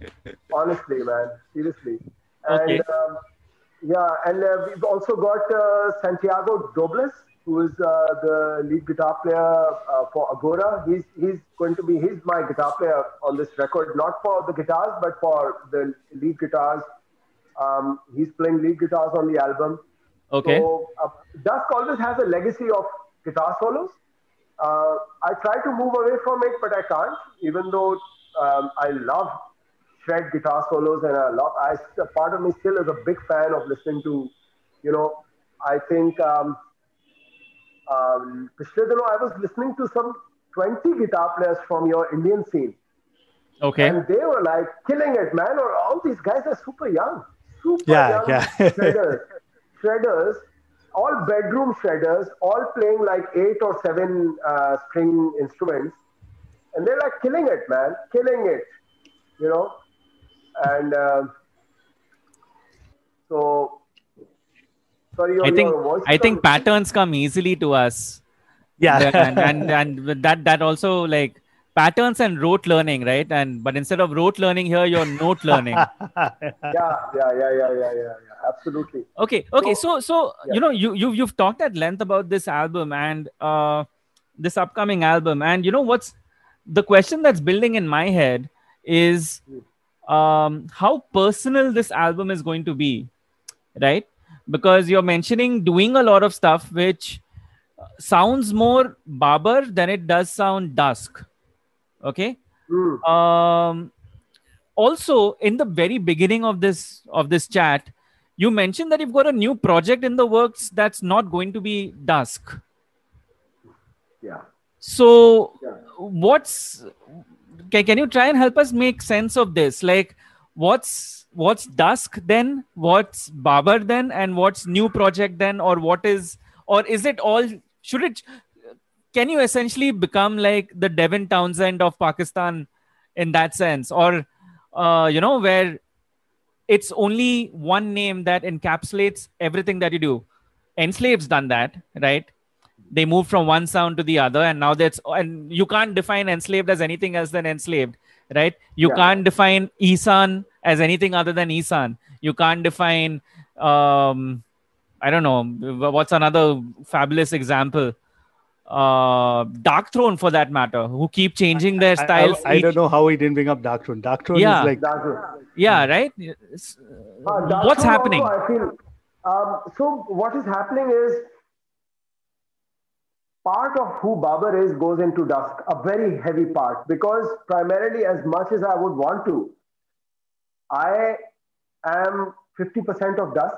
[SPEAKER 3] Honestly, man, seriously. And
[SPEAKER 1] Okay.
[SPEAKER 3] um, yeah, and uh, we've also got uh, Santiago Dobles, who is uh, the lead guitar player uh, for Aghora. He's he's going to be he's my guitar player on this record, not for the guitars, but for the lead guitars. Um, he's playing lead guitars on the album.
[SPEAKER 1] Okay.
[SPEAKER 3] So uh, Dusk always has a legacy of guitar solos uh, I try to move away from it, but I can't. Even though um, I love shred guitar solos and I love, I a part of me still is a big fan of listening to, you know, I think, um, um, Pishledano, I was listening to some 20 guitar players from your Indian scene.
[SPEAKER 1] Okay.
[SPEAKER 3] And they were like killing it, man. Or all these guys are super young, super
[SPEAKER 2] yeah,
[SPEAKER 3] young
[SPEAKER 2] yeah.
[SPEAKER 3] shredders, shredders all bedroom shredders, all playing like eight or seven uh, string instruments, and they're like killing it, man, killing it, you know. And uh, so, sorry, your,
[SPEAKER 1] I think
[SPEAKER 3] your voice
[SPEAKER 1] I think
[SPEAKER 3] is-
[SPEAKER 1] patterns come easily to us.
[SPEAKER 2] Yeah.
[SPEAKER 1] and, and and with that that also like patterns and rote learning, right? And but instead of rote learning here, you're note learning.
[SPEAKER 3] yeah, yeah, yeah, yeah, yeah, yeah, yeah, absolutely.
[SPEAKER 1] okay okay so so
[SPEAKER 3] yeah.
[SPEAKER 1] you know you, you you've talked at length about this album and uh this upcoming album and you know what's the question that's building in my head is um how personal this album is going to be right because you're mentioning doing a lot of stuff which sounds more Babar than it does sound dusk okay
[SPEAKER 3] Mm.
[SPEAKER 1] um also in the very beginning of this of this chat you mentioned that you've got a new project in the works that's not going to be dusk.
[SPEAKER 3] Yeah.
[SPEAKER 1] so
[SPEAKER 3] Yeah.
[SPEAKER 1] what's can, can you try and help us make sense of this? Like what's what's dusk then? What's Babar then? And what's new project then? Or what is or is it all should it can you essentially become like the devin townsend of pakistan in that sense? Or uh, you know where it's only one name that encapsulates everything that you do. Enslaved's done that right? They moved from one sound to the other and now that's and you can't define enslaved as anything else than enslaved right? You
[SPEAKER 3] Yeah.
[SPEAKER 1] can't define Ihsahn as anything other than Ihsahn. You can't define um i don't know what's another fabulous example uh dark throne for that matter who keep changing their
[SPEAKER 2] I- I,
[SPEAKER 1] styles
[SPEAKER 2] I,
[SPEAKER 1] each-
[SPEAKER 2] don't know how he didn't bring up Darkthrone. Dark Throne
[SPEAKER 1] Yeah.
[SPEAKER 2] is like
[SPEAKER 3] That's it.
[SPEAKER 1] yeah right
[SPEAKER 3] Uh,
[SPEAKER 1] what's
[SPEAKER 3] Throne
[SPEAKER 1] happening
[SPEAKER 3] also, I feel. Um, so what is happening is part of who Babar is goes into Dusk, a very heavy part, because primarily, as much as I would want to, I am 50% of Dusk.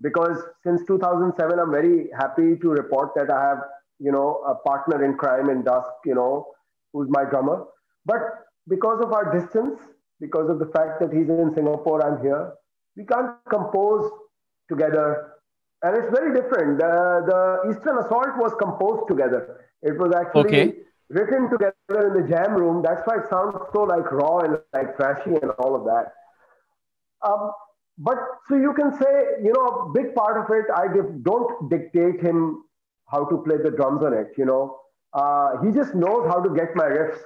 [SPEAKER 3] Because since 2007, I'm very happy to report that I have, you know, a partner in crime in Dusk, you know, who's my drummer. But because of our distance, because of the fact that he's in Singapore, I'm here, we can't compose together. And it's very different. The, the Eastern Assault was composed together. It was actually
[SPEAKER 1] Okay.
[SPEAKER 3] written together in the jam room. That's why it sounds so like raw and like trashy and all of that. Um, but so you can say, you know, a big part of it, I give, don't dictate him how to play the drums on it. You know, uh, he just knows how to get my riffs,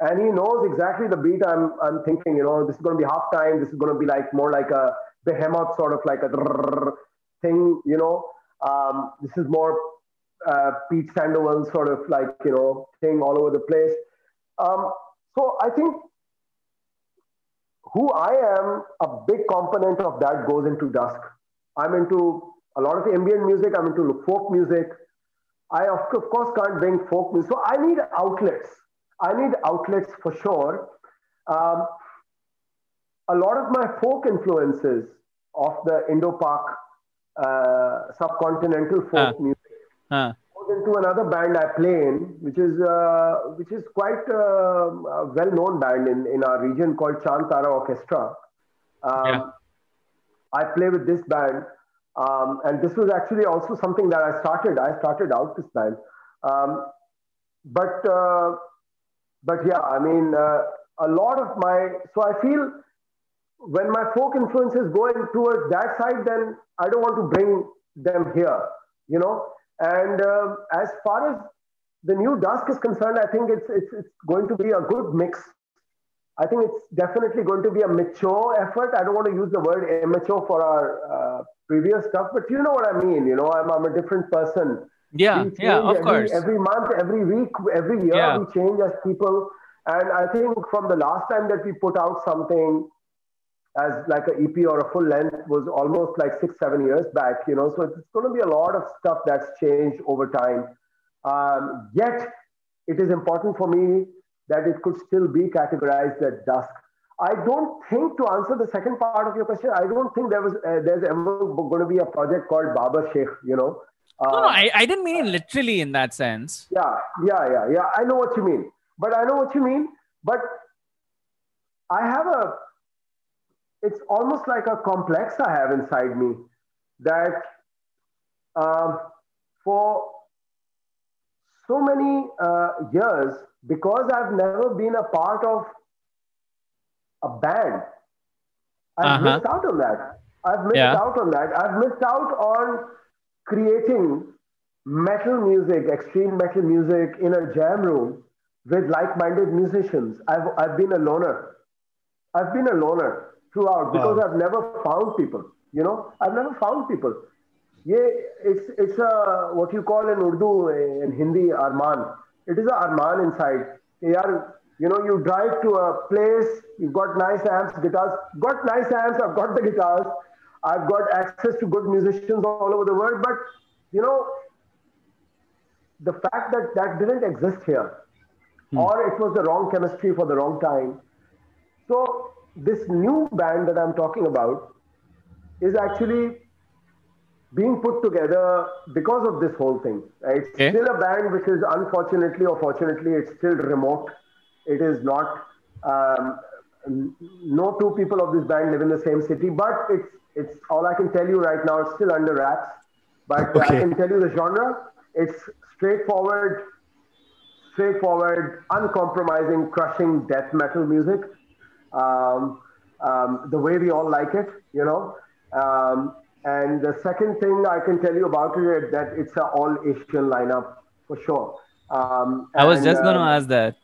[SPEAKER 3] and he knows exactly the beat I'm I'm thinking. You know, this is going to be half time. This is going to be like more like a behemoth sort of like a thing. You know, um, this is more uh, Pete Sandoval sort of like you know thing all over the place. Um, so I think who I am, a big component of that goes into Dusk. I'm into a lot of ambient music. I'm into folk music. I of, of course can't bring folk music, so I need outlets. I need outlets for sure. Um, a lot of my folk influences of the Indo-Pak uh, subcontinental folk
[SPEAKER 1] Ah.
[SPEAKER 3] music
[SPEAKER 1] Huh.
[SPEAKER 3] Into another band I play in, which is uh, which is quite uh, a well-known band in, in our region called Chand Tara Orchestra. Um,
[SPEAKER 1] Yeah.
[SPEAKER 3] I play with this band, um, and this was actually also something that I started. I started out this band, um, but uh, but yeah, I mean, uh, a lot of my so I feel when my folk influences go in towards that side, then I don't want to bring them here, you know. And um as far as the new dusk is concerned, I think it's it's it's going to be a good mix. I think it's definitely going to be a mature effort. I don't want to use the word immature for our uh, previous stuff, but you know what I mean. You know, I'm, I'm a different person.
[SPEAKER 1] Yeah, yeah, of
[SPEAKER 3] every,
[SPEAKER 1] course.
[SPEAKER 3] Every month, every week, every year,
[SPEAKER 1] Yeah.
[SPEAKER 3] we change as people. And I think from the last time that we put out something as like an EP or a full length was almost like six, seven years back, you know. So it's going to be a lot of stuff that's changed over time. Um, yet, it is important for me that it could still be categorized as dusk. I don't think to answer the second part of your question. I don't think there was uh, there's ever going to be a project called Babar Sheikh. You know.
[SPEAKER 1] No, no,
[SPEAKER 3] Uh,
[SPEAKER 1] I, I didn't mean it literally in that sense.
[SPEAKER 3] yeah, yeah, yeah, yeah. I know what you mean. But I know what you mean. But I have a, it's almost like a complex I have inside me that um, for so many uh, years, because I've never been a part of a band, I've
[SPEAKER 1] Uh-huh.
[SPEAKER 3] missed out on that. I've missed
[SPEAKER 1] Yeah.
[SPEAKER 3] out on that. I've missed out on creating metal music, extreme metal music in a jam room with like-minded musicians. I've, I've been a loner. I've been a loner throughout because
[SPEAKER 2] Wow.
[SPEAKER 3] I've never found people. You know, I've never found people. Yeah, it's it's a what you call in Urdu eh, in Hindi arman. It is a arman inside. Yeah, you know, you drive to a place, you've got nice amps, guitars, got nice amps, I've got the guitars, I've got access to good musicians all over the world, but you know, the fact that that didn't exist here, hmm. or it was the wrong chemistry for the wrong time. So this new band that I'm talking about is actually being put together because of this whole thing. It's
[SPEAKER 1] Okay.
[SPEAKER 3] still a band which is unfortunately or fortunately it's still remote. It is not. Um, no two people of this band live in the same city, but it's it's all I can tell you right now. It's still under wraps, but I can tell you the genre. It's straightforward, straightforward, uncompromising, crushing death metal music. Um, um, the way we all like it, you know. Um, and the second thing I can tell you about it is that it's an all Asian lineup for sure. Um,
[SPEAKER 1] I was
[SPEAKER 3] and,
[SPEAKER 1] just going to
[SPEAKER 3] um,
[SPEAKER 1] ask that.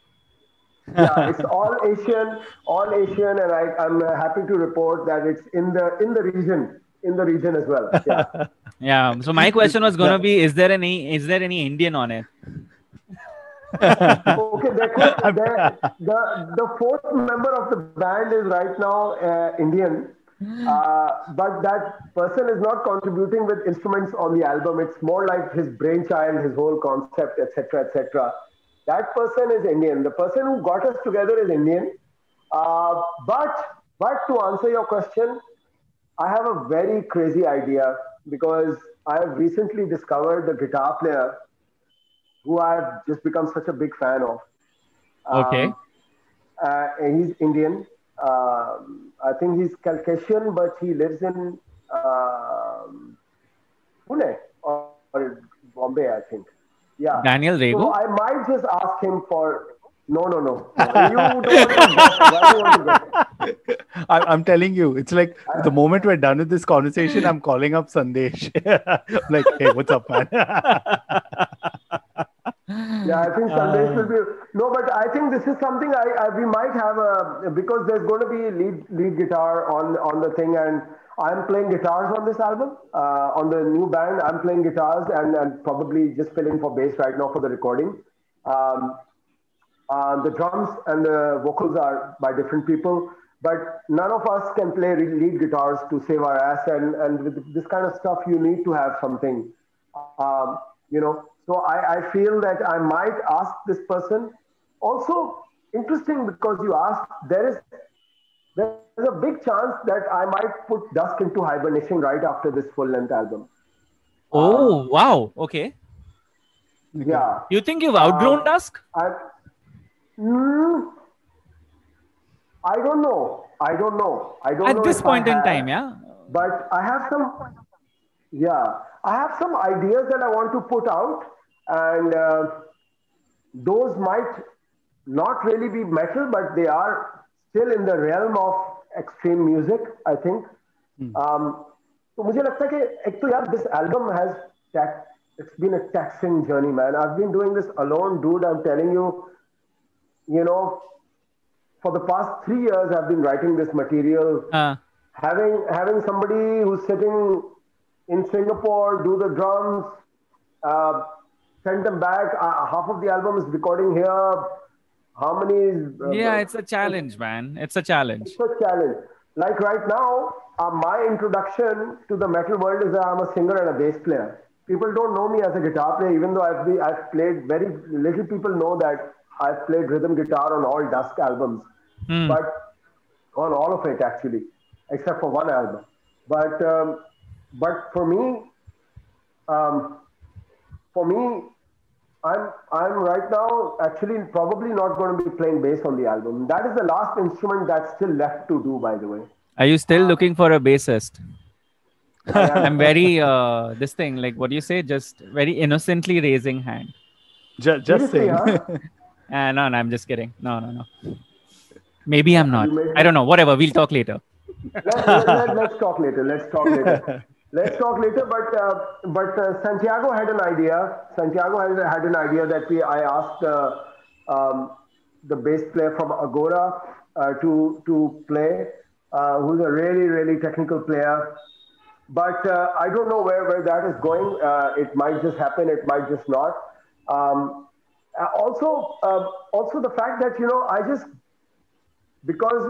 [SPEAKER 3] yeah, it's all Asian, all Asian, and I, I'm uh, happy to report that it's in the in the region, in the region as well. Yeah.
[SPEAKER 1] Yeah. So my question was going to be: Is there any is there any Indian on it?
[SPEAKER 3] Okay, could, there, the the fourth member of the band is right now uh, Indian, uh, but that person is not contributing with instruments on the album. It's more like his brainchild, his whole concept, etc., etc. That person is Indian. The person who got us together is Indian. Uh, but but to answer your question, I have a very crazy idea because I have recently discovered the guitar player who I've just become such a big fan of.
[SPEAKER 1] Okay.
[SPEAKER 3] Um, uh, he's Indian. Um, I think he's Caucasian, but he lives in um, Pune or, or Bombay, I think. Yeah.
[SPEAKER 1] Daniel
[SPEAKER 3] So
[SPEAKER 1] Rego.
[SPEAKER 3] I might just ask him for. No, no, no. no. You don't want to guess. Why do you want to guess?
[SPEAKER 2] I, I'm telling you, it's like the moment we're done with this conversation, I'm calling up Sandesh. like, hey, what's up, man?
[SPEAKER 3] Yeah, I think Sandesh will be no, but I think this is something I, I we might have a because there's going to be lead lead guitar on on the thing, and I'm playing guitars on this album uh, on the new band. I'm playing guitars and, and probably just filling for bass right now for the recording. Um, uh, the drums and the vocals are by different people, but none of us can play lead guitars to save our ass. And, and with this kind of stuff, you need to have something, um, you know. So I, I feel that I might ask this person. Also, interesting because you asked, there is there's a big chance that I might put Dusk into hibernation right after this full length album.
[SPEAKER 1] Oh wow. Okay.
[SPEAKER 3] Yeah.
[SPEAKER 1] You think you've outgrown
[SPEAKER 3] Um,
[SPEAKER 1] Dusk?
[SPEAKER 3] I, mm, I don't know. I don't know. I don't know
[SPEAKER 1] At this point
[SPEAKER 3] I
[SPEAKER 1] in
[SPEAKER 3] have,
[SPEAKER 1] time, yeah.
[SPEAKER 3] But I have some. Yeah, I have some ideas that I want to put out, and uh, those might not really be metal, but they are still in the realm of extreme music. I think. Um, तो मुझे लगता है कि एक तो यार this album has tax, it's been a taxing journey, man. I've been doing this alone, dude. I'm telling you, you know, for the past three years, I've been writing this material.
[SPEAKER 1] Uh,
[SPEAKER 3] Having having somebody who's sitting in Singapore do the drums, uh, send them back. Uh, half of the album is recording here. How many? Is, uh,
[SPEAKER 1] yeah, it's a challenge, man. It's a challenge.
[SPEAKER 3] it's a challenge. Like right now, uh, my introduction to the metal world is that I'm a singer and a bass player. People don't know me as a guitar player, even though I've, be, I've played very little people know that I've played rhythm guitar on all Dusk albums,
[SPEAKER 1] Hmm.
[SPEAKER 3] but on all of it actually, except for one album. But um, but for me, um, for me, I'm I'm right now actually probably not going to be playing bass on the album. That is the last instrument that's still left to do, by the way.
[SPEAKER 1] Are you still looking for a bassist?
[SPEAKER 3] I am-
[SPEAKER 1] very uh this thing like what do you say? Just very innocently raising hand.
[SPEAKER 2] Ju- just
[SPEAKER 3] Seriously,
[SPEAKER 2] saying.
[SPEAKER 3] huh?
[SPEAKER 1] Uh, no, no, I'm just kidding. No, no, no. Maybe I'm not. I don't know. Whatever. We'll talk later.
[SPEAKER 3] let, let, let, let's talk later. Let's talk later. Let's talk later. But uh, but uh, Santiago had an idea. Santiago had, had an idea that we I asked uh, um, the bass player from Aghora uh, to to play, uh, who's a really really technical player. But uh, I don't know where, where that is going. It might just happen. It might just not. Um, also, um also the fact that you know I just because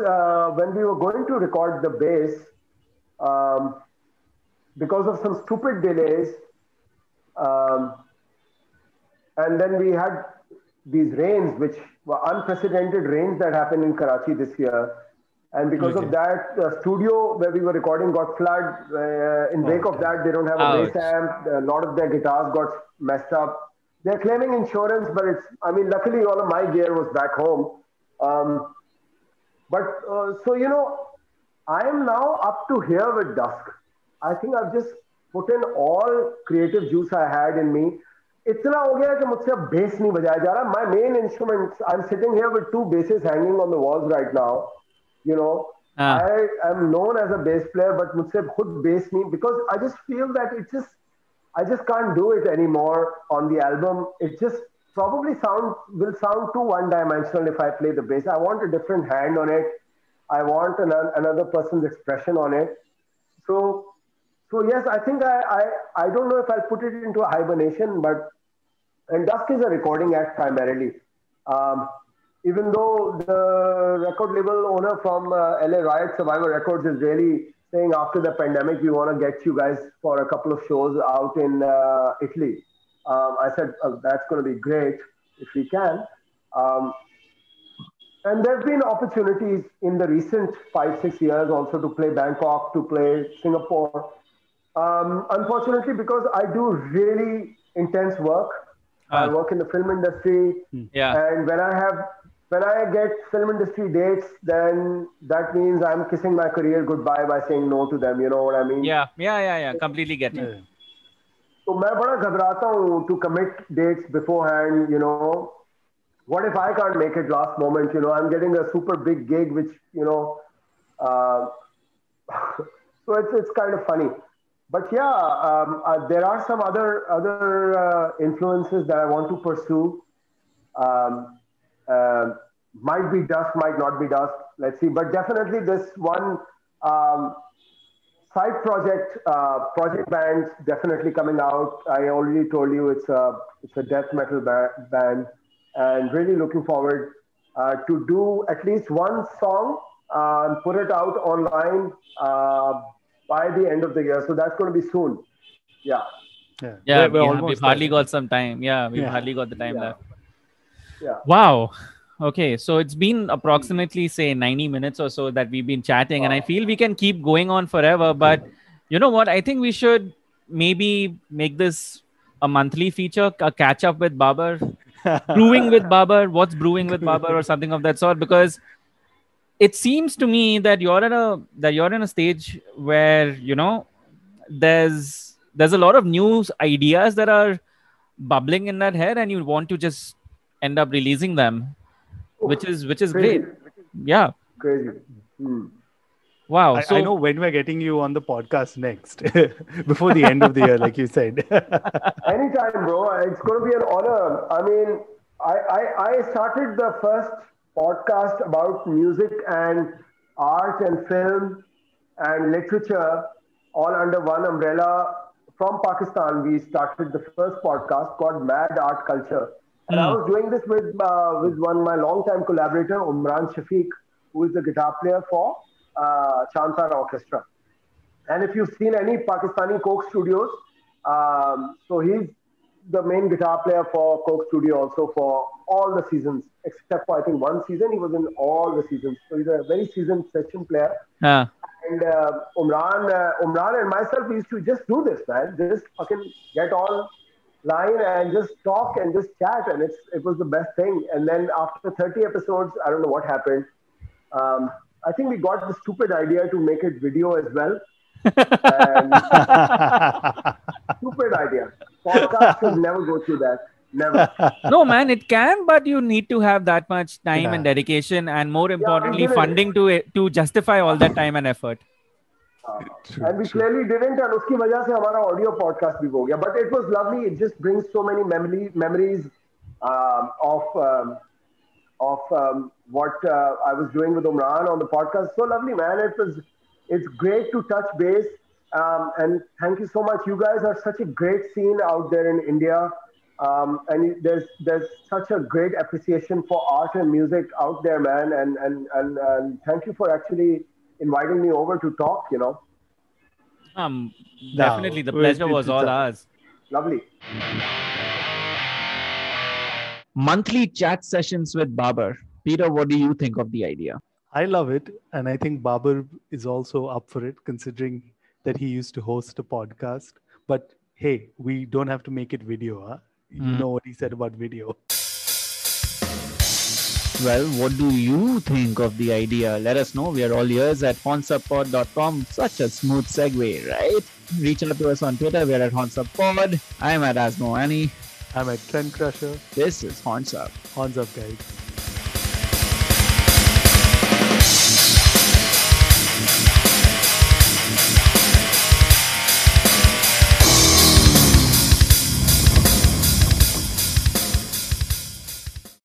[SPEAKER 3] when we were going to record the bass, um, because of some stupid delays, um, and then we had these rains, which were unprecedented rains that happened in Karachi this year. And because of that, the studio where we were recording got flooded. Uh, in wake of that, they don't have a bass amp. A lot of their guitars got messed up. They're claiming insurance, but it's, I mean, luckily all of my gear was back home. Um, but uh, so, you know, I am now up to here with Dusk. I think I've just put in all creative juice I had in me. इतना हो गया कि मुझसे अब bass नहीं बजाया जा रहा. My main instruments, I'm sitting here with two basses hanging on the walls right now. You know,
[SPEAKER 1] Ah.
[SPEAKER 3] I am known as a bass player, but मुझसे खुद bass नहीं because I just feel that it just I just can't do it anymore on the album. It just probably sound will sound too one-dimensional if I play the bass. I want a different hand on it. I want an, another person's expression on it. So, so yes, I think I, I I don't know if I'll put it into a hibernation, but and Dusk is a recording act primarily. Um, even though the record label owner from uh, LA Riot Survivor Records is really saying after the pandemic, we want to get you guys for a couple of shows out in uh, Italy. Um, I said, uh, that's going to be great if we can. Um, and there have been opportunities in the recent five, six years also to play Bangkok, to play Singapore. Um, unfortunately, because I do really intense work, I
[SPEAKER 1] Ah.
[SPEAKER 3] work in the film industry,
[SPEAKER 1] Yeah.
[SPEAKER 3] and when I have when I get film industry dates, then that means I'm kissing my career goodbye by saying no to them. You know what I mean?
[SPEAKER 1] Yeah. Yeah. Yeah. Yeah. Completely get you.
[SPEAKER 3] तो मैं बड़ा घबराता हूँ to commit dates beforehand. You know, what if I can't make it last moment? You know, I'm getting a super big gig, which you know, uh, so it's it's kind of funny. But yeah, um, uh, there are some other other uh, influences that I want to pursue. Um, uh, might be Dusk, might not be Dusk. Let's see. But definitely this one um, side project, uh, project band, definitely coming out. I already told you it's a it's a death metal ba- band, and really looking forward uh, to do at least one song and put it out online uh, by the end of the year. So that's going to be soon. Yeah.
[SPEAKER 2] Yeah,
[SPEAKER 1] Yeah.
[SPEAKER 2] We're- we're
[SPEAKER 1] we-
[SPEAKER 2] almost
[SPEAKER 1] we've hardly got some time. Yeah. We've
[SPEAKER 2] Yeah.
[SPEAKER 1] hardly got the time
[SPEAKER 3] Yeah.
[SPEAKER 1] left.
[SPEAKER 3] Yeah.
[SPEAKER 1] Wow. Okay, so it's been approximately say 90 minutes or so that we've been chatting, and I feel we can keep going on forever. But you know what? I think we should maybe make this a monthly feature, a catch up with Babar, brewing with Babar, what's brewing with Babar, or something of that sort. Because it seems to me that you're at a that you're in a stage where you know there's there's a lot of new ideas that are bubbling in that head, and you want to just end up releasing them which is which is
[SPEAKER 3] Crazy.
[SPEAKER 1] great yeah
[SPEAKER 3] Crazy. Hmm.
[SPEAKER 1] wow
[SPEAKER 2] I,
[SPEAKER 1] so
[SPEAKER 2] I know when we're getting you on the podcast next, before the end of the year, like you said.
[SPEAKER 3] Anytime, bro. It's going to be an honor. I mean, I, I, I started the first podcast about music and art and film and literature all under one umbrella from Pakistan. We started the first podcast called Mad Art Culture. And I
[SPEAKER 1] Hmm.
[SPEAKER 3] was doing this with uh, with one my longtime collaborator, Omran Shafique, who is the guitar player for uh, Chand Tara Orchestra. And if you've seen any Pakistani Coke Studios, um, so he's the main guitar player for Coke Studio also for all the seasons, except for I think one season. He was in all the seasons. So he's a very seasoned session player.
[SPEAKER 1] Huh.
[SPEAKER 3] And uh, Omran, uh, Omran and myself, we used to just do this, man. Just fucking get on line and just talk and just chat, and it's it was the best thing. And then after 30 episodes, I don't know what happened. Um, I think we got the stupid idea to make it video as well. Um, stupid idea. Podcast should never go through that. Never.
[SPEAKER 1] No, man, it can, but you need to have that much time
[SPEAKER 2] yeah.
[SPEAKER 1] and dedication, and more importantly,
[SPEAKER 3] yeah,
[SPEAKER 1] funding to to justify all that time and effort.
[SPEAKER 3] Uh, and we clearly didn't, and उसकी वजह से हमारा audio podcast भी हो गया. But it was lovely. It just brings so many memory memories um, of um, of um, what uh, I was doing with Omran on the podcast. So lovely, man. It was it's great to touch base um, and thank you so much. You guys are such a great scene out there in India um, and there's there's such a great appreciation for art and music out there man and and and, and thank you for actually inviting me over to talk you know.
[SPEAKER 1] Um definitely the pleasure was all ours.
[SPEAKER 3] Lovely.
[SPEAKER 1] Monthly chat sessions with Babar. Peter, what do you think of the idea?
[SPEAKER 2] I love it. And I think Babar is also up for it, considering that he used to host a podcast. But hey, we don't have to make it video, huh? You
[SPEAKER 1] Mm.
[SPEAKER 2] know what he said about video.
[SPEAKER 1] Well, what do you think of the idea? Let us know. We are all ears at hornsuppod.com. Such a smooth segue, right? Reach out to us on Twitter. We are at honsubpod. I'm at Asmoani.
[SPEAKER 2] I'm at Trend Crusher.
[SPEAKER 1] This is Horns Up.
[SPEAKER 2] Horns up, guys.